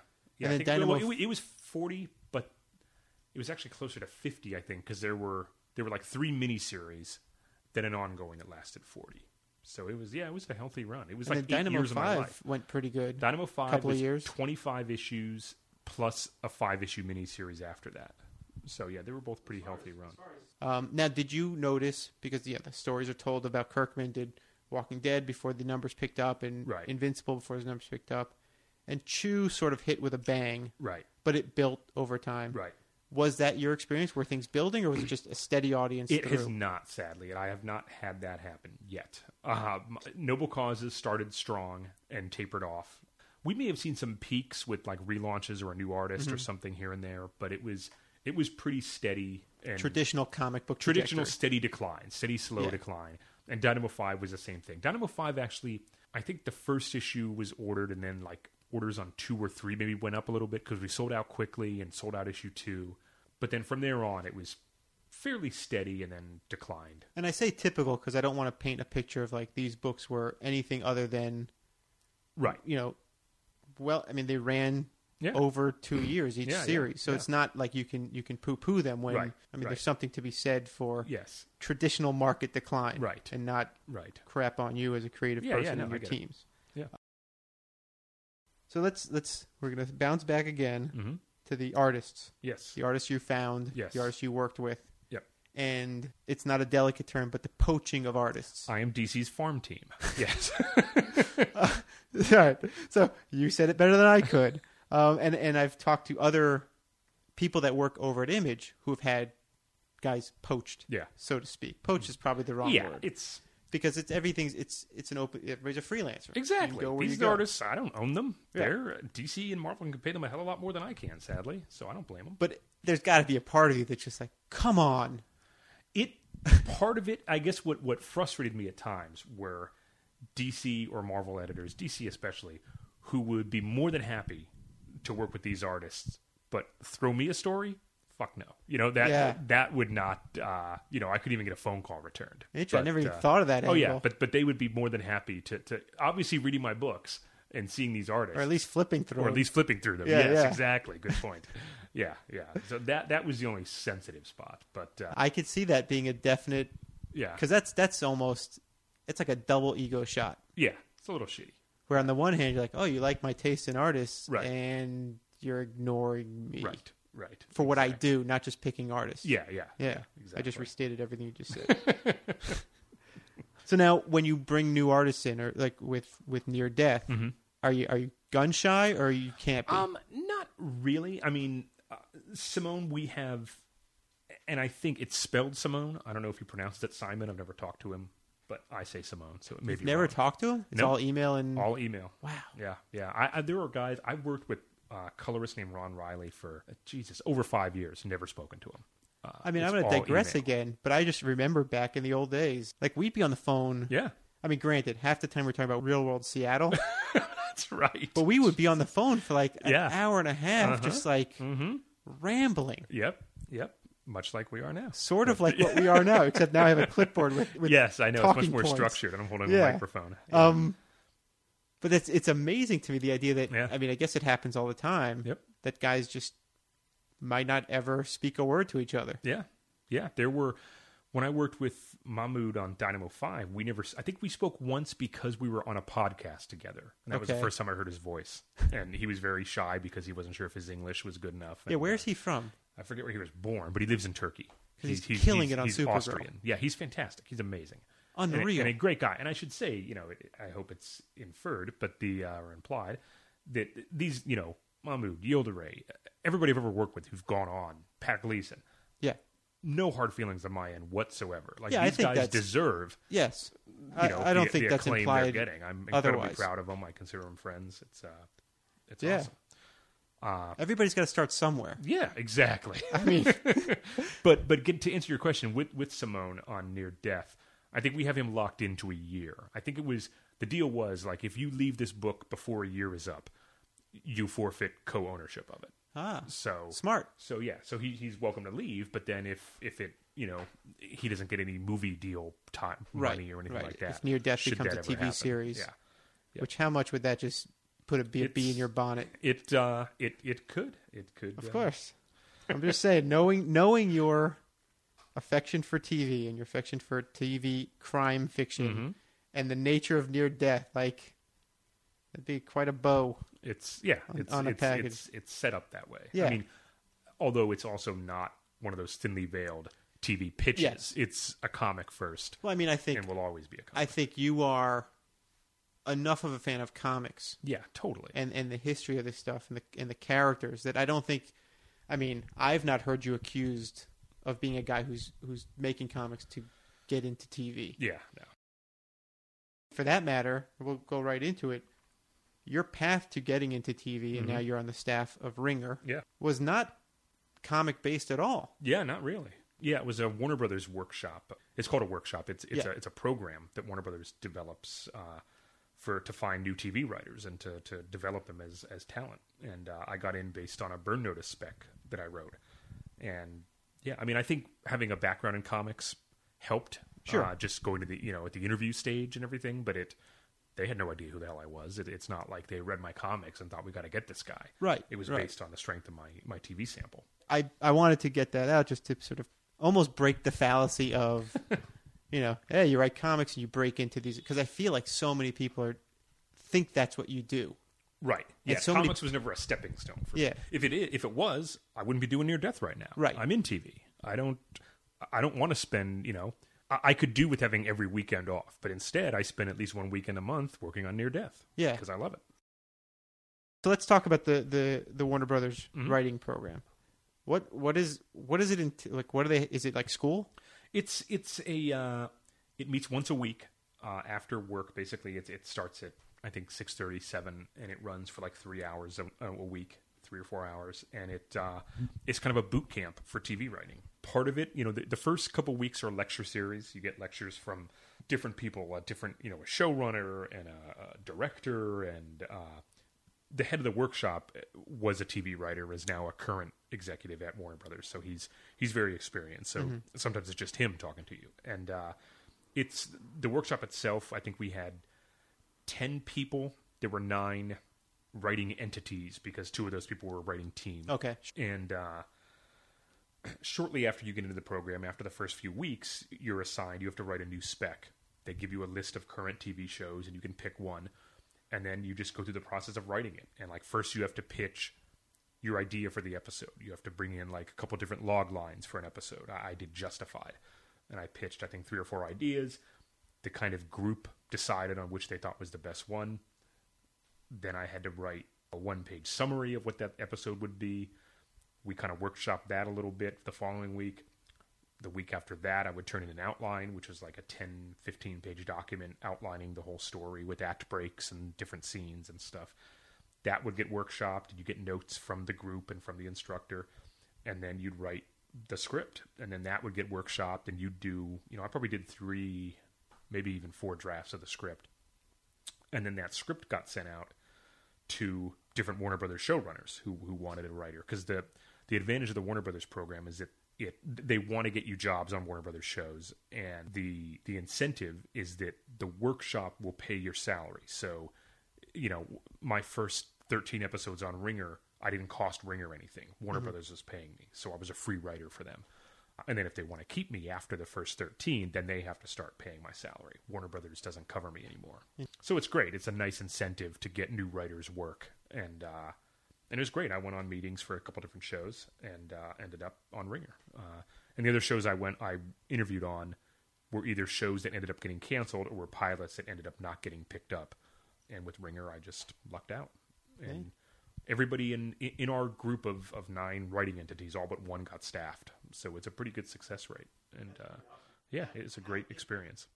yeah. And I then think, well, Dynamo- it, wa- it was forty, but it was actually closer to fifty, I think, because there were there were like three miniseries, then an ongoing that lasted forty. So it was yeah, it was a healthy run. It was And like eight Dynamo years of my Five life. went pretty good. Dynamo Five couple of years. twenty five issues plus a five issue miniseries after that. So yeah, they were both pretty healthy runs. Um, now, did you notice because yeah, the stories are told about Kirkman did Walking Dead before the numbers picked up, and Right. Invincible before his numbers picked up, and Chew sort of hit with a bang, Right, but it built over time. right. Was that your experience? Were things building, or was it just a steady audience? It through? has not, sadly, and I have not had that happen yet. Uh, Noble Causes started strong and tapered off. We may have seen some peaks with like relaunches or a new artist Mm-hmm. or something here and there, but it was it was pretty steady and traditional comic book traditional trajectory. steady decline, steady slow Yeah. decline. And Dynamo Five was the same thing. Dynamo Five actually, I think the first issue was ordered, and then like orders on two or three maybe went up a little bit because we sold out quickly and sold out issue two. but then from there on, it was fairly steady and then declined. And I say typical because I don't want to paint a picture of like these books were anything other than Right. you know, well, I mean they ran Yeah. over two years each Yeah, yeah, series, so yeah. it's not like you can you can poo poo them when Right, I mean right. there's something to be said for Yes. traditional market decline, Right. and not Right. crap on you as a creative person no, and I your teams. it. So let's let's we're gonna bounce back again hmm to the artists, Yes. the artists you found, Yes. the artists you worked with. Yep. And it's not a delicate term, but the poaching of artists. I am DC's farm team. Yes. All right. So you said it better than I could. Um, and and I've talked to other people that work over at Image who have had guys poached, yeah. so to speak. Poach is probably the wrong Yeah. word It's because it's everything's it's it's an open. Everybody's a freelancer. Exactly these artists. I don't own them. Yeah. They're uh, DC and Marvel can pay them a hell of a lot more than I can. Sadly, so I don't blame them. But there's got to be a part of you that's just like, come on. it part of it i guess what what frustrated me at times were dc or marvel editors dc especially who would be more than happy to work with these artists but throw me a story fuck no you know that Yeah. that would not uh you know i couldn't even get a phone call returned Mitch, I never even uh, thought of that. oh yeah but but they would be more than happy to to obviously reading my books and seeing these artists or at least flipping through. or at least flipping through them. Yeah, yes, yeah. exactly. Good point. yeah, yeah. So that that was the only sensitive spot, but uh, I could see that being a definite yeah, because that's that's almost it's like a double ego shot. yeah, it's a little shitty. Where on the one hand you're like, oh, you like my taste in artists, Right. and you're ignoring me Right, right. for what I do, not just picking artists. Yeah, yeah, yeah. exactly. I just restated everything you just said. so now, when you bring new artists in, or like with with near death, Mhm. are you are you gun shy or you can't be? Um, not really. I mean, uh, Simone, we have, and I think it's spelled Simone. I don't know if you pronounced it Simon. I've never talked to him, but I say Simone, so it may You've be never wrong. talked to him. It's Nope. all email and all email. wow. Yeah, yeah. I, I there are guys I worked with uh, colorist named Ron Riley for uh, Jesus over five years. Never spoken to him. Uh, I mean, I'm going to digress email. again, but I just remember back in the old days, like we'd be on the phone. Yeah, I mean, granted, half the time we're talking about real world Seattle, that's right. but we would be on the phone for like an Yeah. hour and a half, Uh-huh. just like mm-hmm. rambling. Yep, yep. Much like we are now. Sort of like what we are now, except now I have a clipboard with, with yes, I know. It's much more points. structured. I'm holding hold a Yeah. microphone. Um, but it's it's amazing to me the idea that Yeah. I mean I guess it happens all the time. Yep. That guys just might not ever speak a word to each other. Yeah, yeah. There were when I worked with Mahmud on Dynamo Five. We never. I think we spoke once because we were on a podcast together, and that was the first time I heard his voice. And he was very shy because he wasn't sure if his English was good enough. Yeah, where's uh, he from? I forget where he was born, but he lives in Turkey. 'Cause he's killing it on he's Supergirl. Austrian. Yeah, he's fantastic. He's amazing. And a- Unreal. and a, great guy. And I should say, you know, I hope it's inferred, but the uh, or implied that these, you know, Mahmud, Yildiray, everybody I've ever worked with who's gone on, Pat Gleason, yeah. no hard feelings on my end whatsoever. Like Yeah, these guys deserve, Yes. you I, know, I don't the, think the that's acclaim implied. they're getting. I'm incredibly otherwise. proud of them. I consider them friends. It's uh, it's Yeah. awesome. Uh, Everybody's got to start somewhere. yeah, exactly. I mean, but but get, to answer your question with with Simone on near death, I think we have him locked into a year. I think it was the deal was like if you leave this book before a year is up, you forfeit co-ownership of it. ah, So smart. So yeah, so he, he's welcome to leave, but then if if it you know he doesn't get any movie deal time Right, money or anything right. like that, If Near Death should becomes a TV happen. series. yeah, Yep. Which how much would that just put a bee, bee in your bonnet? it uh it it could it could Of uh, course. I'm just saying, knowing knowing your affection for TV and your affection for TV crime fiction Mhm. and the nature of near death, like it'd be quite a bow. It's yeah, on- it's on a it's, package. it's it's set up that way. Yeah. I mean, although it's also not one of those thinly veiled TV pitches. Yes. It's a comic first, Well, I mean, I think and will always be a I comic. I think you are enough of a fan of comics yeah, totally. and, and the history of this stuff and the and the characters that I don't think. I mean, I've not heard you accused of being a guy who's who's making comics to get into TV. yeah, no. For that matter, we'll go right into it. Your path to getting into TV, and Mhm. now you're on the staff of Ringer, Yeah. was not comic based at all. Yeah, not really. Yeah, it was a Warner Brothers workshop. It's called a workshop. It's it's Yeah. a it's a program that Warner Brothers develops uh, for to find new TV writers and to, to develop them as as talent. And uh, I got in based on a burn notice spec that I wrote. And yeah, I mean, I think having a background in comics helped. Sure. Uh, just going to the you know at the interview stage and everything, but it they had no idea who the hell I was. It, it's not like they read my comics and thought we got to get this guy. Right, It was right. based on the strength of my my TV sample. I I wanted to get that out just to sort of almost break the fallacy of, you know, hey, you write comics and you break into these because I feel like so many people are think that's what you do. Right. Yeah. so many- comics was never a stepping stone for Yeah. me. If it if it was, I wouldn't be doing near death right now. Right. I'm in TV. I don't I don't want to spend, you know, I, I could do with having every weekend off, but instead I spend at least one weekend a month working on near death. Yeah. Because I love it. So let's talk about the the, the Warner Brothers Mhm. writing program. What what is what is it in like what are they is it like school? It's it's a uh, it meets once a week uh, after work. Basically, it it starts at I think six thirty seven, and it runs for like three hours a, a week, three or four hours, and it uh, it's kind of a boot camp for TV writing. Part of it, you know, the, the first couple weeks are lecture series. You get lectures from different people, a different you know a showrunner and a, a director and. Uh, the head of the workshop was a TV writer, is now a current executive at Warner Brothers. So he's he's very experienced. So sometimes it's just him talking to you, and uh, it's the workshop itself. I think we had ten people. There were nine writing entities because two of those people were writing team. Okay. And uh, shortly after you get into the program, after the first few weeks, you're assigned. You have to write a new spec. They give you a list of current TV shows, and you can pick one. And then you just go through the process of writing it. And like first, you have to pitch your idea for the episode. You have to bring in like a couple different log lines for an episode. I, I did Justified, and I pitched I think three or four ideas. The kind of group decided on which they thought was the best one. Then I had to write a one-page summary of what that episode would be. We kind of workshopped that a little bit the following week. The week after that, I would turn in an outline, which was like a 10, 15 page document outlining the whole story with act breaks and different scenes and stuff. That would get workshopped, you get notes from the group and from the instructor, and then you'd write the script, and then that would get workshopped, and you'd do, you know, I probably did three, maybe even four drafts of the script, and then that script got sent out to different Warner Brothers showrunners who who wanted a writer because the the advantage of the Warner Brothers program is that it they want to get you jobs on Warner Brothers shows and the the incentive is that the workshop will pay your salary. So, you know, my first 13 episodes on Ringer, I didn't cost Ringer anything. Warner mm-hmm. Brothers was paying me. So I was a free writer for them. And then if they want to keep me after the first 13, then they have to start paying my salary. Warner Brothers doesn't cover me anymore. So it's great. It's a nice incentive to get new writers work. And, uh, and it was great. I went on meetings for a couple different shows and uh, ended up on Ringer. Uh, and the other shows I went, I interviewed on were either shows that ended up getting canceled or were pilots that ended up not getting picked up. And with Ringer, I just lucked out. And everybody in in our group of, of nine writing entities, all but one got staffed. So it's a pretty good success rate. And uh, yeah, it's a great experience.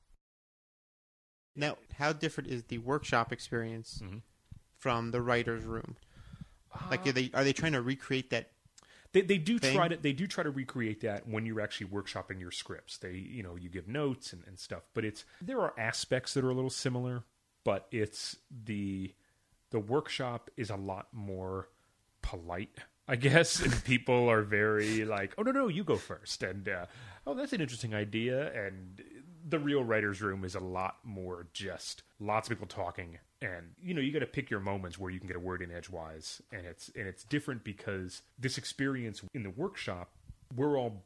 Now, how different is the workshop experience Mhm. from the writer's room? Like, are they are they trying to recreate that? They, they do thing. try to they do try to recreate that when you're actually workshopping your scripts. They you know you give notes and, and stuff, but it's there are aspects that are a little similar, but it's the the workshop is a lot more polite, I guess, people are very like, oh no no you go first, and uh, oh that's an interesting idea, and the real writers' room is a lot more just lots of people talking, and you know you got to pick your moments where you can get a word in edgewise, and it's and it's different because this experience in the workshop, we're all,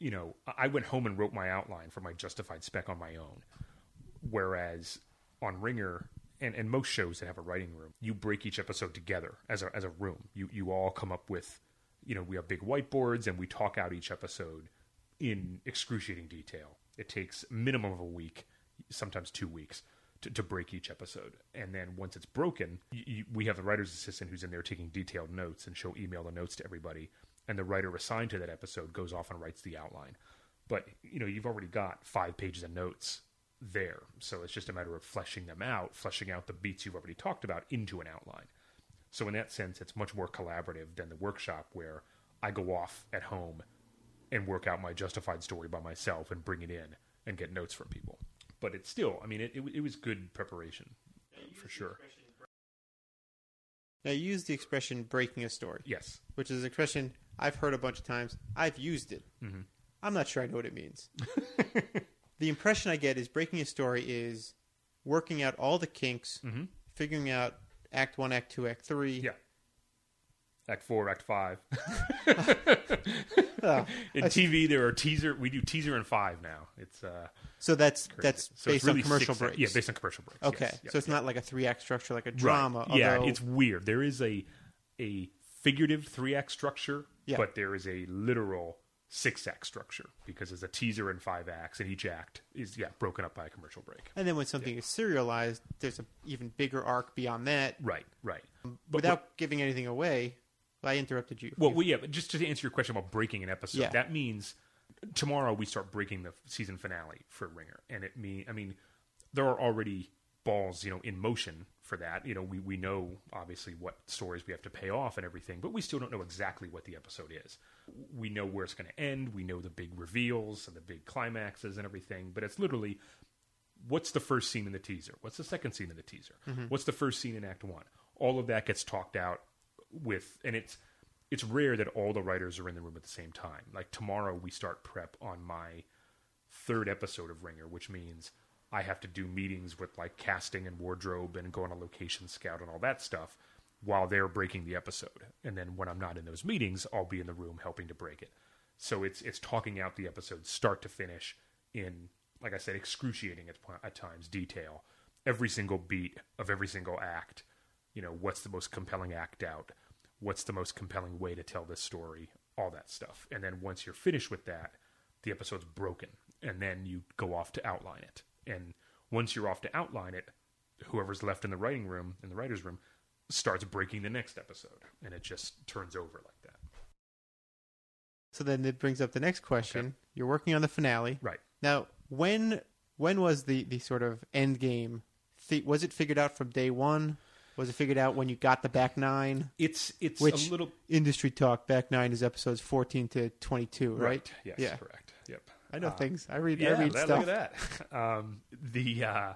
you know, I went home and wrote my outline for my justified spec on my own, whereas on Ringer. And, and most shows that have a writing room, you break each episode together as a as a room. You you all come up with, you know, we have big whiteboards and we talk out each episode in excruciating detail. It takes minimum of a week, sometimes two weeks, to, to break each episode. And then once it's broken, you, you, we have the writer's assistant who's in there taking detailed notes, and she'll email the notes to everybody. And the writer assigned to that episode goes off and writes the outline. But you know, you've already got five pages of notes there, so it's just a matter of fleshing them out, fleshing out the beats you've already talked about into an outline. So in that sense, it's much more collaborative than the workshop where I go off at home and work out my justified story by myself and bring it in and get notes from people. But it's still, I mean, it, it, it was good preparation for sure. Now, you use the expression breaking a story, Yes. which is an expression I've heard a bunch of times. I've used it. Mm-hmm. I'm not sure I know what it means. the impression I get is breaking a story is working out all the kinks, Mhm. figuring out Act 1, Act 2, Act 3. Yeah. Act four, Act five. Oh, In TV, there are teaser. We do teaser and five now. It's uh, so that's crazy. that's So based really on commercial six- breaks. Yeah, based on commercial breaks. Okay, yes, yes, so it's yeah. not like a three act structure like a Right. drama. Yeah, although- it's weird. There is a a figurative three act structure, Yeah. but there is a literal six act structure because there's a teaser and five acts, and each act is yeah broken up by a commercial break. And then when something is serialized, there's an even bigger arc beyond that. Right, right. Um, but Without giving anything away, I interrupted you. Well, well, yeah, but just to answer your question about breaking an episode, Yeah. that means tomorrow we start breaking the season finale for Ringer, and it mean I mean there are already balls you know in motion for that. You know, we we know obviously what stories we have to pay off and everything, but we still don't know exactly what the episode is. We know where it's going to end. We know the big reveals and the big climaxes and everything, but it's literally what's the first scene in the teaser? What's the second scene in the teaser? Mm-hmm. What's the first scene in Act One? All of that gets talked out with, and it's it's rare that all the writers are in the room at the same time. Like tomorrow, we start prep on my third episode of Ringer, which means I have to do meetings with like casting and wardrobe and go on a location scout and all that stuff while they're breaking the episode. And then when I'm not in those meetings, I'll be in the room helping to break it. So it's it's talking out the episode start to finish in like I said excruciating at, at times detail. Every single beat of every single act. You know, what's the most compelling act out? What's the most compelling way to tell this story? All that stuff. And then once you're finished with that, the episode's broken and then you go off to outline it and once you're off to outline it whoever's left in the writing room in the writer's room starts breaking the next episode and it just turns over like that so then it brings up the next question. You're working on the finale. right Now, when when was the, the sort of end game? Fi- was it figured out from day one? Was it figured out when you got the back nine? it's it's Which a little industry talk back nine is episodes fourteen to twenty two, right? yes Yeah. correct yep I know Uh, things. I read. yeah, I read that- stuff. look at that. Um, the uh,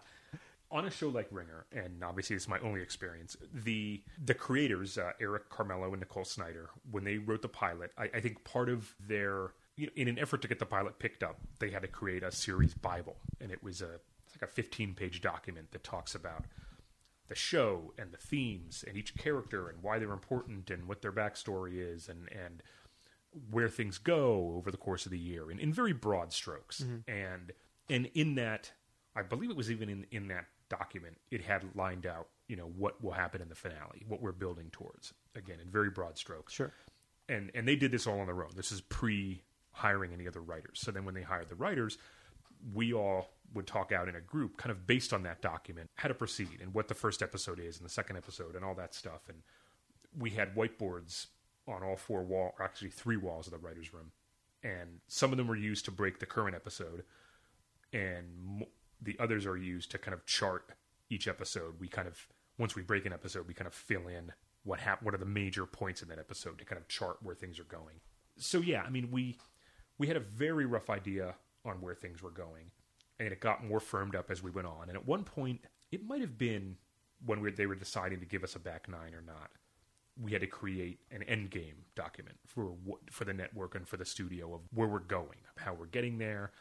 on a show like Ringer, and obviously it's my only experience. The the creators, uh, Eric Charmelo and Nicole Snyder, when they wrote the pilot, I, I think part of their you know, in an effort to get the pilot picked up, they had to create a series bible, and it was a it's like a 15 page document that talks about the show and the themes and each character and why they're important and what their backstory is and and where things go over the course of the year in, in very broad strokes and and in that i believe it was even in in that document it had lined out you know what will happen in the finale what we're building towards again in very broad strokes Sure. and and they did this all on their own. This is pre hiring any other writers. So then when they hired the writers, we all would talk out in a group, kind of based on that document, how to proceed and what the first episode is and the second episode and all that stuff. And we had whiteboards on all four wall, or actually three walls of the writers' room, and some of them were used to break the current episode, and the others are used to kind of chart each episode. We kind of once we break an episode, we kind of fill in what hap- what are the major points in that episode to kind of chart where things are going. So yeah, I mean we we had a very rough idea on where things were going, and it got more firmed up as we went on. And at one point, it might have been when we, they were deciding to give us a back nine or not. We had to create an end game document for what, for the network and for the studio of where we're going, how we're getting there,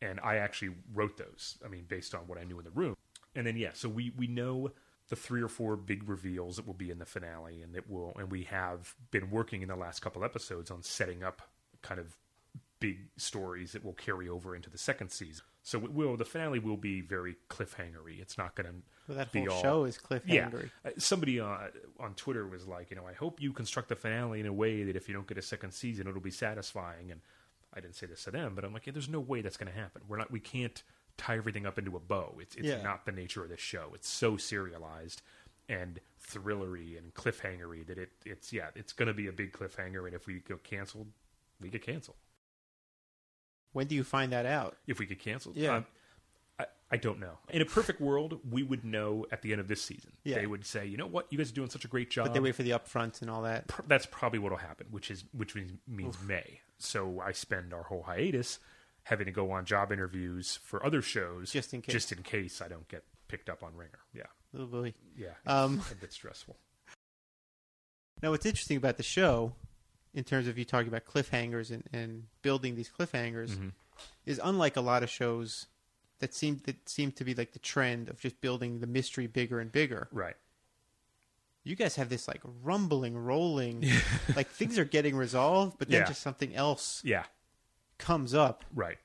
and I actually wrote those. I mean, based on what I knew in the room. And then yeah, so we we know the three or four big reveals that will be in the finale, and that will and we have been working in the last couple episodes on setting up kind of big stories that will carry over into the second season. So it will the finale will be very cliffhangery. It's not going to Well, that be whole all, show is yeah. cliffhangery. Uh, Somebody uh, on Twitter was like, you know, I hope you construct the finale in a way that if you don't get a second season, it'll be satisfying. And I didn't say this to them, but I'm like, yeah, there's no way that's going to happen. We're not, we can't tie everything up into a bow. It's it's Yeah. not the nature of this show. It's so serialized and thrillery and cliffhangery that it it's yeah, it's going to be a big cliffhanger. And if we go canceled, we get canceled. When do you find that out? If we get canceled, Yeah. Um, I, I don't know. In a perfect world, we would know at the end of this season. Yeah. They would say, you know what, you guys are doing such a great job. But they wait for the upfront and all that. pr- that's probably what'll happen, which is which means, means May. So I spend our whole hiatus having to go on job interviews for other shows, Just in case. just in case I don't get picked up on Ringer. Yeah, Oh, boy. yeah, Um, a bit stressful. Now, what's interesting about the show, in terms of you talking about cliffhangers and, and building these cliffhangers, Mhm. is unlike a lot of shows that seem that seem to be like the trend of just building the mystery bigger and bigger. Right. You guys have this like rumbling, rolling, like things are getting resolved, but then Yeah. just something else Yeah. comes up. Right.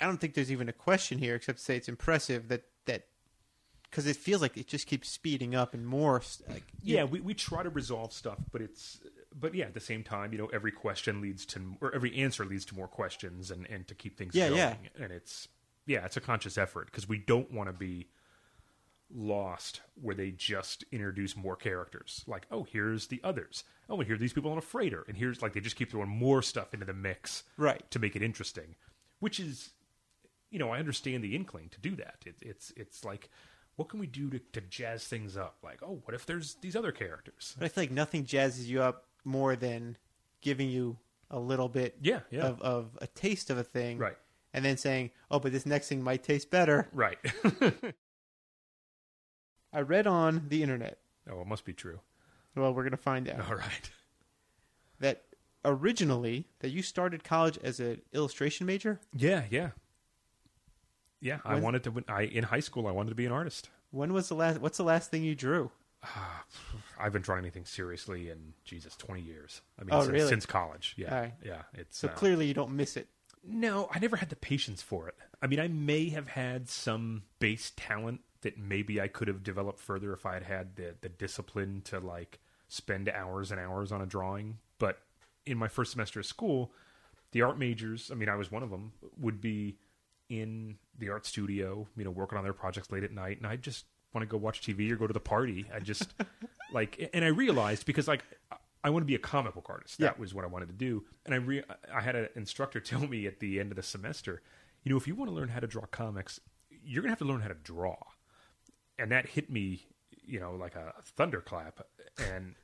I don't think there's even a question here, except to say it's impressive that that because it feels like it just keeps speeding up and more. Like Yeah, we, we try to resolve stuff, but it's but yeah, at the same time, you know, every question leads to or every answer leads to more questions and and to keep things Yeah, going. yeah. And it's yeah, it's a conscious effort because we don't want to be lost where they just introduce more characters. Like, oh, here's the others. Oh, and here are these people on a freighter, and here's like they just keep throwing more stuff into the mix, Right. to make it interesting. Which is, you know, I understand the inkling to do that. It, it's it's like, what can we do to, to jazz things up? Like, oh, what if there's these other characters? But I feel like nothing jazzes you up more than giving you a little bit Yeah, yeah. of, of a taste of a thing. Right. And then saying, oh, but this next thing might taste better. Right. I read on the internet. oh, it must be true. Well, we're going to find out All right. that originally that you started college as an illustration major. Yeah, yeah. Yeah, I wanted to. I in high school, I wanted to be an artist. When was the last? What's the last thing you drew? I've been drawing anything seriously in Jesus, twenty years. I mean, Oh, since, really? since college. Yeah, right. yeah. It's So uh, clearly you don't miss it. No, I never had the patience for it. I mean, I may have had some base talent that maybe I could have developed further if I had had the the discipline to like spend hours and hours on a drawing. But in my first semester of school, the art majors, I mean, I was one of them, would be in the art studio, you know, working on their projects late at night, and I just want to go watch TV or go to the party. I just like, and I realized because like I want to be a comic book artist. That Yeah. was what I wanted to do, and I re- I had an instructor tell me at the end of the semester, you know, if you want to learn how to draw comics, you're gonna have to learn how to draw, and that hit me, you know, like a thunderclap, and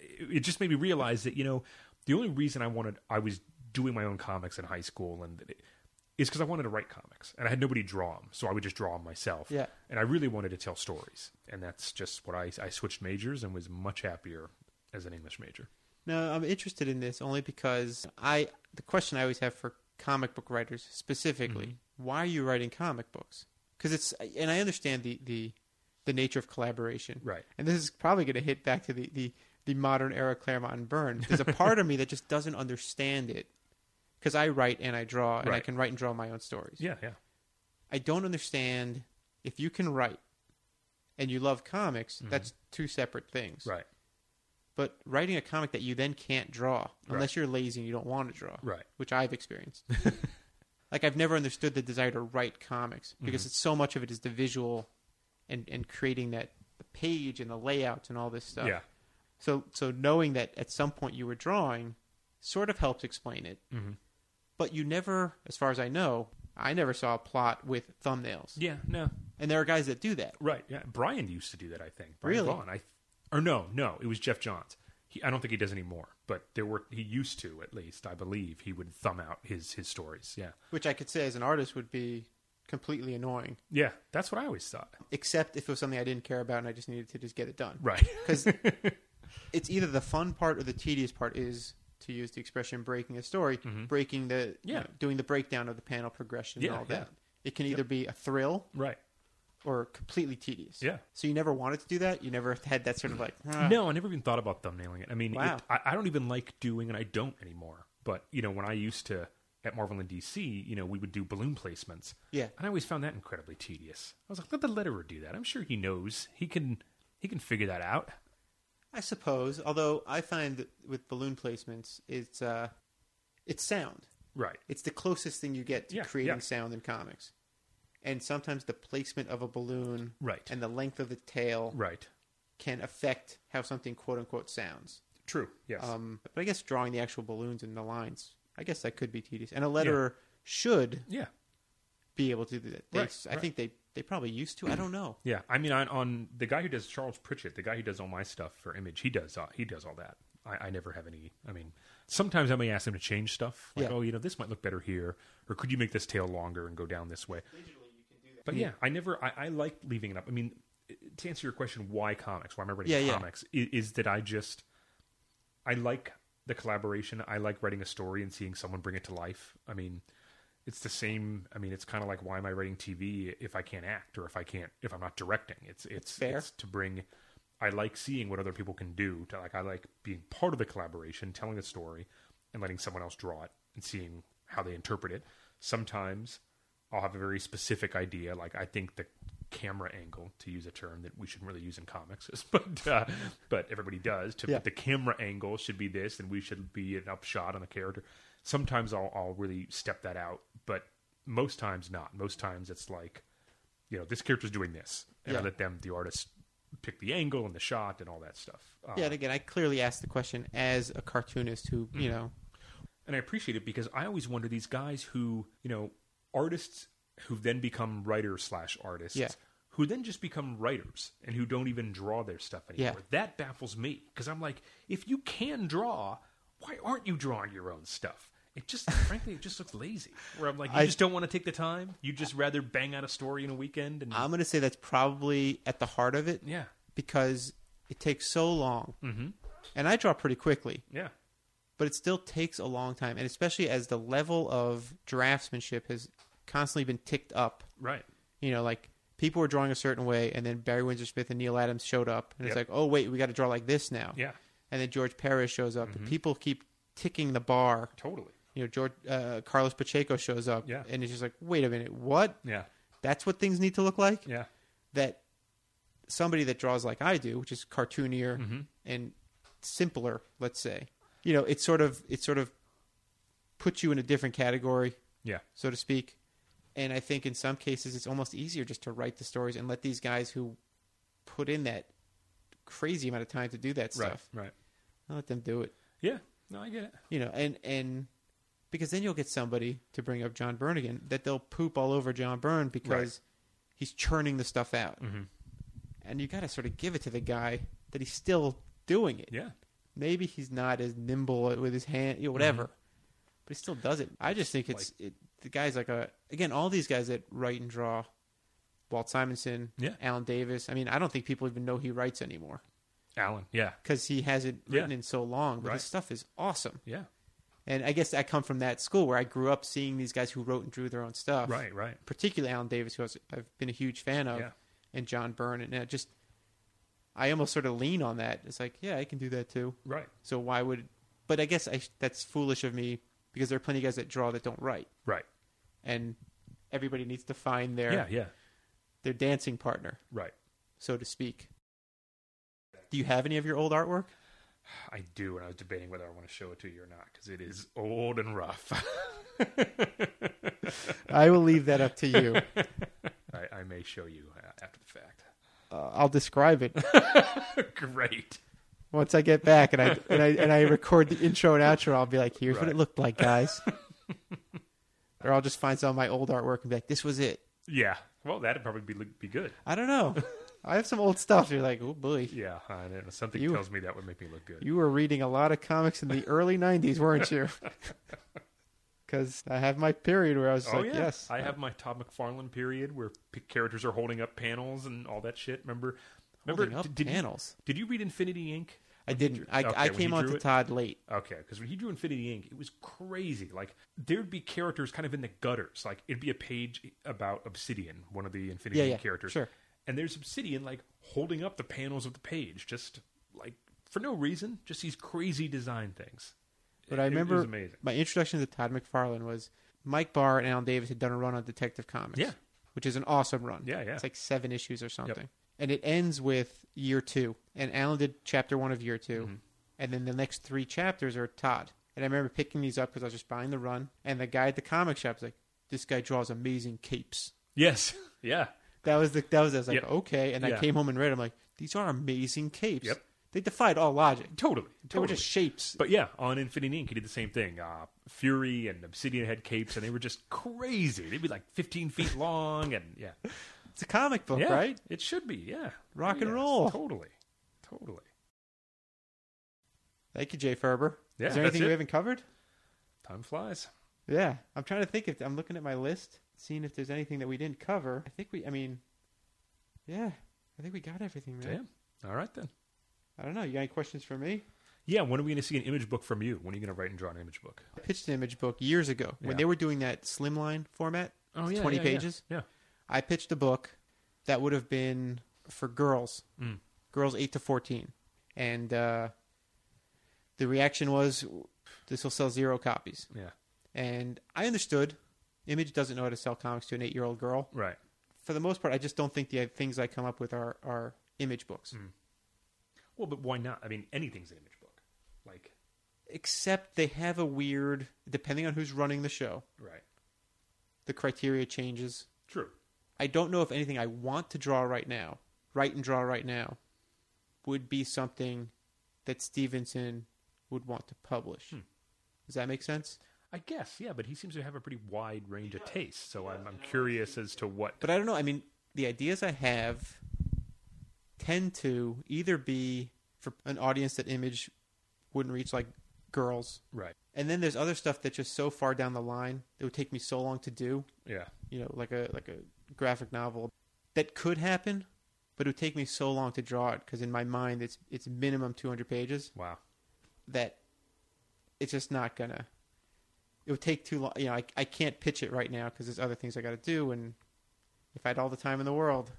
it it just made me realize that you know the only reason I wanted I was doing my own comics in high school and is because I wanted to write comics and I had nobody draw them, so I would just draw them myself. Yeah. and I really wanted to tell stories, and that's just what I I switched majors and was much happier as an English major. No, I'm interested in this only because I the question I always have for comic book writers specifically, Mm-hmm. why are you writing comic books? Because it's and I understand the the the nature of collaboration. Right. And this is probably going to hit back to the the the modern era Claremont and Byrne. There's a part of me that just doesn't understand it because I write and I draw and I can write and draw my own stories. Yeah, yeah, I don't understand if you can write and you love comics, that's two separate things. Mm-hmm. right, But writing a comic that you then can't draw unless you're lazy and you don't want to draw, right. which I've experienced. like I've never understood the desire to write comics because Mm-hmm. it's so much of it is the visual and and creating that the page and the layouts and all this stuff. Yeah, So so knowing that at some point you were drawing sort of helps explain it. hmm But you never, as far as I know, I never saw a plot with thumbnails. yeah, no, And there are guys that do that. right. Yeah, Brian used to do that. I think. Brian Really? Vaughan, I or no, no, it was Geoff Johns. He, I don't think he does anymore, but there were he used to at least. I believe he would thumb out his his stories. Yeah, Which I could say as an artist would be completely annoying. yeah, that's what I always thought. Except if it was something I didn't care about and I just needed to just get it done. Right. Because it's either the fun part or the tedious part is to use the expression breaking a story, breaking the Mm-hmm. Yeah. you know, doing the breakdown of the panel progression Yeah, and all yeah. that. It can either be a thrill right. or completely tedious. Yeah. So you never wanted to do that. You never had that sort of like "Ah." No, I never even thought about thumbnailing it. I mean, Wow. it, I, I don't even like doing, and I don't anymore. But you know, when I used to at Marvel and DC, you know, we would do balloon placements. Yeah. and I always found that incredibly tedious. I was like, let the letterer do that. I'm sure he knows. He can. He can figure that out. I suppose. Although I find that with balloon placements, it's uh, it's sound. Right. It's the closest thing you get to Yeah, creating yeah. sound in comics. And sometimes the placement of a balloon Right. and the length of the tail Right. can affect how something quote unquote sounds. True. Yes. Um, but I guess drawing the actual balloons and the lines, I guess that could be tedious. And a letterer should yeah. be able to do that. They, Right, I right. think they, they probably used to. I don't know. Yeah. I mean, on, on the guy who does Charles Pritchett, the guy who does all my stuff for Image, he does. Uh, he does all that. I, I never have any. I mean, sometimes I may ask him to change stuff. Like, Yeah. oh, you know, this might look better here, or could you make this tail longer and go down this way? But yeah, I never. I, I like leaving it up. I mean, to answer your question, why comics? Why am I writing Yeah, yeah. comics? Is, is that I just I like the collaboration. I like writing a story and seeing someone bring it to life. I mean, it's the same. I mean, it's kind of like why am I writing TV if I can't act or if I can't if I'm not directing? It's it's Fair. it's to bring. I like seeing what other people can do. To like, I like being part of the collaboration, telling a story, and letting someone else draw it and seeing how they interpret it. Sometimes I'll have a very specific idea. Like I think the camera angle, to use a term that we shouldn't really use in comics, but uh, but everybody does. To Yeah. the camera angle should be this, and we should be an upshot on a character. Sometimes I'll I'll really step that out, but most times not. Most times it's like, you know, this character's doing this, and I let them, the artist, pick the angle and the shot and all that stuff. Uh, Yeah, and again, I clearly asked the question as a cartoonist who, Mm-hmm. you know, and I appreciate it because I always wonder these guys who you know artists who then become writers slash artists Yeah. Who then just become writers and who don't even draw their stuff anymore. Yeah. That baffles me because I'm like, if you can draw, why aren't you drawing your own stuff? It just, frankly, it just looks lazy. Where I'm like, you I- just don't want to take the time. You just rather bang out a story in a weekend and I'm going to say that's probably at the heart of it yeah, because it takes so long. mm-hmm. And I draw pretty quickly, yeah, but it still takes a long time. And especially as the level of draftsmanship has constantly been ticked up. right, You know, like people were drawing a certain way, and then Barry Windsor Smith and Neal Adams showed up. And it's Yep. like, oh, wait, we got to draw like this now. yeah, And then George Perez shows up. Mm-hmm. And people keep ticking the bar. totally, You know, George uh, Carlos Pacheco shows up. Yeah. And it's just like, wait a minute, what? yeah, That's what things need to look like? yeah, that somebody that draws like I do, which is cartoonier Mm-hmm. and simpler, let's say, you know, it sort of it sort of puts you in a different category, yeah, so to speak. And I think in some cases it's almost easier just to write the stories and let these guys who put in that crazy amount of time to do that stuff, right, I'll let them do it. yeah. No, I get it. You know, and and because then you'll get somebody to bring up John Byrne again that they'll poop all over John Byrne because Right. he's churning the stuff out. Mm-hmm. and you got to sort of give it to the guy that he's still doing it. Yeah, Maybe he's not as nimble with his hand, you know, whatever, but he still does it. I just think it's it, the guys like a again all these guys that write and draw, Walt Simonson, Yeah. Alan Davis. I mean, I don't think people even know he writes anymore Alan. Yeah, because he hasn't Yeah. written in so long. But Right. his stuff is awesome, yeah, and I guess I come from that school where I grew up seeing these guys who wrote and drew their own stuff. right, right. particularly Alan Davis, who I was, I've been a huge fan of, Yeah. and John Byrne, and I just I almost sort of lean on that. It's like, yeah, I can do that too. Right, So why would? But I guess I, that's foolish of me because there are plenty of guys that draw that don't write, right. And everybody needs to find their Yeah, yeah, their dancing partner, right. so to speak. Do you have any of your old artwork? I do, and I was debating whether I want to show it to you or not because it is old and rough. I will leave that up to you. I, I may show you uh, after the fact. Uh, I'll describe it Great. once I get back and I and I and I record the intro and outro. I'll be like, "Here's what it looked like, guys." Or I'll just find some of my old artwork and be like, "This was it." Yeah. Well, that'd probably be be good. I don't know. I have some old stuff. You're like, oh boy, Yeah, I know. Something You- tells me that would make me look good. you were reading a lot of comics in the early '90s, weren't you? Because I have my period where I was oh like, yeah, yes, I have my Todd McFarlane period where characters are holding up panels and all that shit. Remember? Remember? holding up did, did panels. You, did you read Infinity Inc? I didn't. I, Okay, I came on to it? Todd late. Okay, because when he drew Infinity Inc., it was crazy. Like there'd be characters kind of in the gutters. Like it'd be a page about Obsidian, one of the Infinity Yeah, Inc. yeah, characters. sure. And there's Obsidian like holding up the panels of the page, just like for no reason, just these crazy design things. But It- I it was remember amazing. my introduction to Todd McFarlane was Mike Barr and Alan Davis had done a run on Detective Comics. Yeah. Which is an awesome run. Yeah, yeah. It's like seven issues or something. And it ends with year two. And Alan did chapter one of year 2 Mm-hmm. And then the next three chapters are Todd. And I remember picking these up because I was just buying the run. And the guy at the comic shop was like, this guy draws amazing capes. Yes, yeah, That was the that was I was like, Yep. okay. And I came home and read. I'm like, these are amazing capes. Yep. They defied all logic. totally, They were just shapes. But yeah, on Infinity Inc., he did the same thing. Uh, Fury and Obsidian had capes, and they were just crazy. They'd be like 15 feet long, and yeah, It's a comic book, yeah, right? It should be, yeah. Rock and Yes, roll. Totally, totally. Thank you, Jay Faerber. Yeah, Is there anything we haven't covered? Time flies. Yeah, I'm trying to think if I'm looking at my list, seeing if there's anything that we didn't cover. I think we. I mean, yeah, I think we got everything, man. Damn. All right then. I don't know. You got any questions for me? Yeah, when are we going to see an image book from you? When are you going to write and draw an image book? I pitched an image book years ago when they were doing that slimline format. Oh, It's 20 pages. Yeah. I pitched a book that would have been for girls, Mm. girls 8 to 14. And uh, the reaction was this will sell zero copies. Yeah. And I understood. Image doesn't know how to sell comics to an eight year old girl. Right. For the most part, I just don't think the things I come up with are, are image books. Mm. Well, but why not? I mean, anything's an image book. Like, Except they have a weird, depending on who's running the show, right. the criteria changes. True. I don't know if anything I want to draw right now, write and draw right now, would be something that Stephenson would want to publish. Hmm. Does that make sense? I guess, yeah, but he seems to have a pretty wide range of tastes, so I'm, I'm curious as to what. But I don't know. I mean, the ideas I have tend to either be for an audience that image wouldn't reach, like girls, Right. and then there's other stuff that's just so far down the line that would take me so long to do. Yeah. You know, like a like a graphic novel that could happen, but it would take me so long to draw it because in my mind it's it's minimum 200 pages Wow. that it's just not gonna. It would take too long. You know, I I can't pitch it right now because there's other things I got to do, and if I had all the time in the world,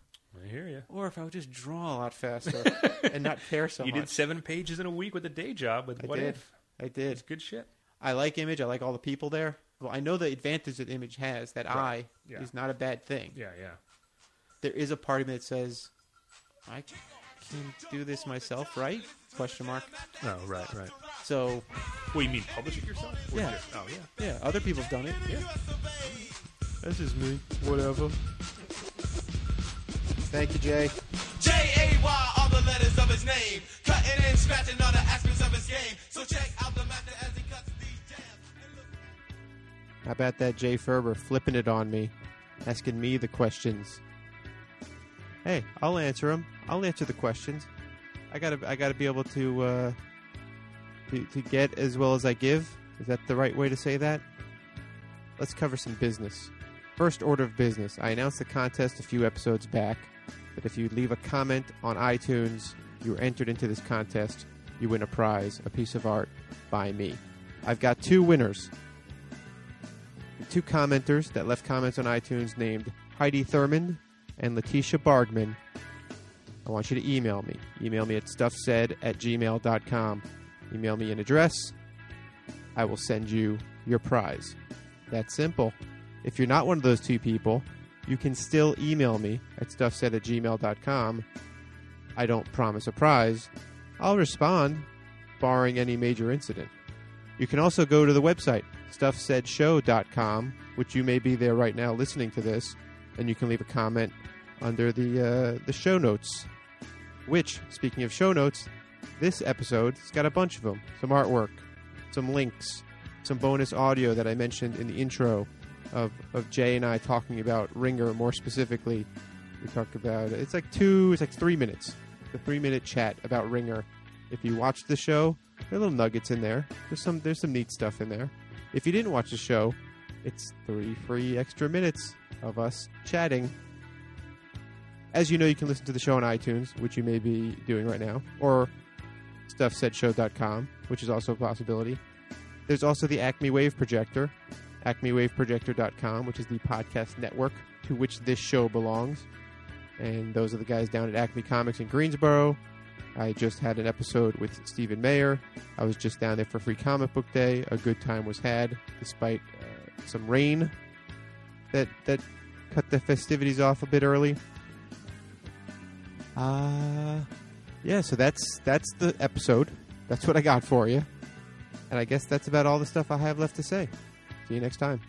I hear you. or if I would just draw a lot faster and not care so you much. did seven pages in a week with a day job with I what did. if? I did. It's good shit. I like Image. I like all the people there. Well, I know the advantage that Image has. That Right. I Yeah. is not a bad thing. Yeah, yeah. There is a part of me that says, I can do this myself, right? Question mark. Oh, right, right. So Well, you mean publish it yourself? Or Yeah. just- oh, yeah. yeah, other people have done it. Yeah. That's just me. Whatever. Thank you, Jay. J A Y all the letters of his name, cutting and scratching all the aspects of his game. So check out How about that Jay Faerber flipping it on me, asking me the questions? Hey, I'll answer them. I'll answer the questions. I gotta, I gotta be able to, uh, to, to get as well as I give. Is that the right way to say that? Let's cover some business. First order of business. I announced the contest a few episodes back that if you leave a comment on iTunes, you are entered into this contest. You win a prize, a piece of art by me. I've got two winners two commenters that left comments on iTunes named Heidi Thurman and Letitia Bargman. I want you to email me. Email me at stuffsaid at gmail.com. Email me an address. I will send you your prize. That's simple. If you're not one of those two people, you can still email me at stuffsaid at gmail.com. I don't promise a prize. I'll respond, barring any major incident. You can also go to the website, stuffsaidshow.com, which you may be there right now listening to this, and you can leave a comment under the uh, the show notes. Which, speaking of show notes, this episode has got a bunch of them. Some artwork, some links, some bonus audio that I mentioned in the intro of, of Jay and I talking about Ringer more specifically. We talk about it's like two, it's like three minutes. The three minute chat about Ringer. If you watched the show, there are little nuggets in there. There's some there's some neat stuff in there. If you didn't watch the show, it's three free extra minutes of us chatting. As you know, you can listen to the show on iTunes, which you may be doing right now, or stuffsaidshow.com, which is also a possibility. There's also the Acme Wave Projector, acmewaveprojector.com, which is the podcast network to which this show belongs. And those are the guys down at Acme Comics in Greensboro. I just had an episode with Stephen Mayer. I was just down there for Free Comic Book Day. A good time was had, despite uh, some rain that that cut the festivities off a bit early. Uh yeah. So that's that's the episode. That's what I got for you. And I guess that's about all the stuff I have left to say. See you next time.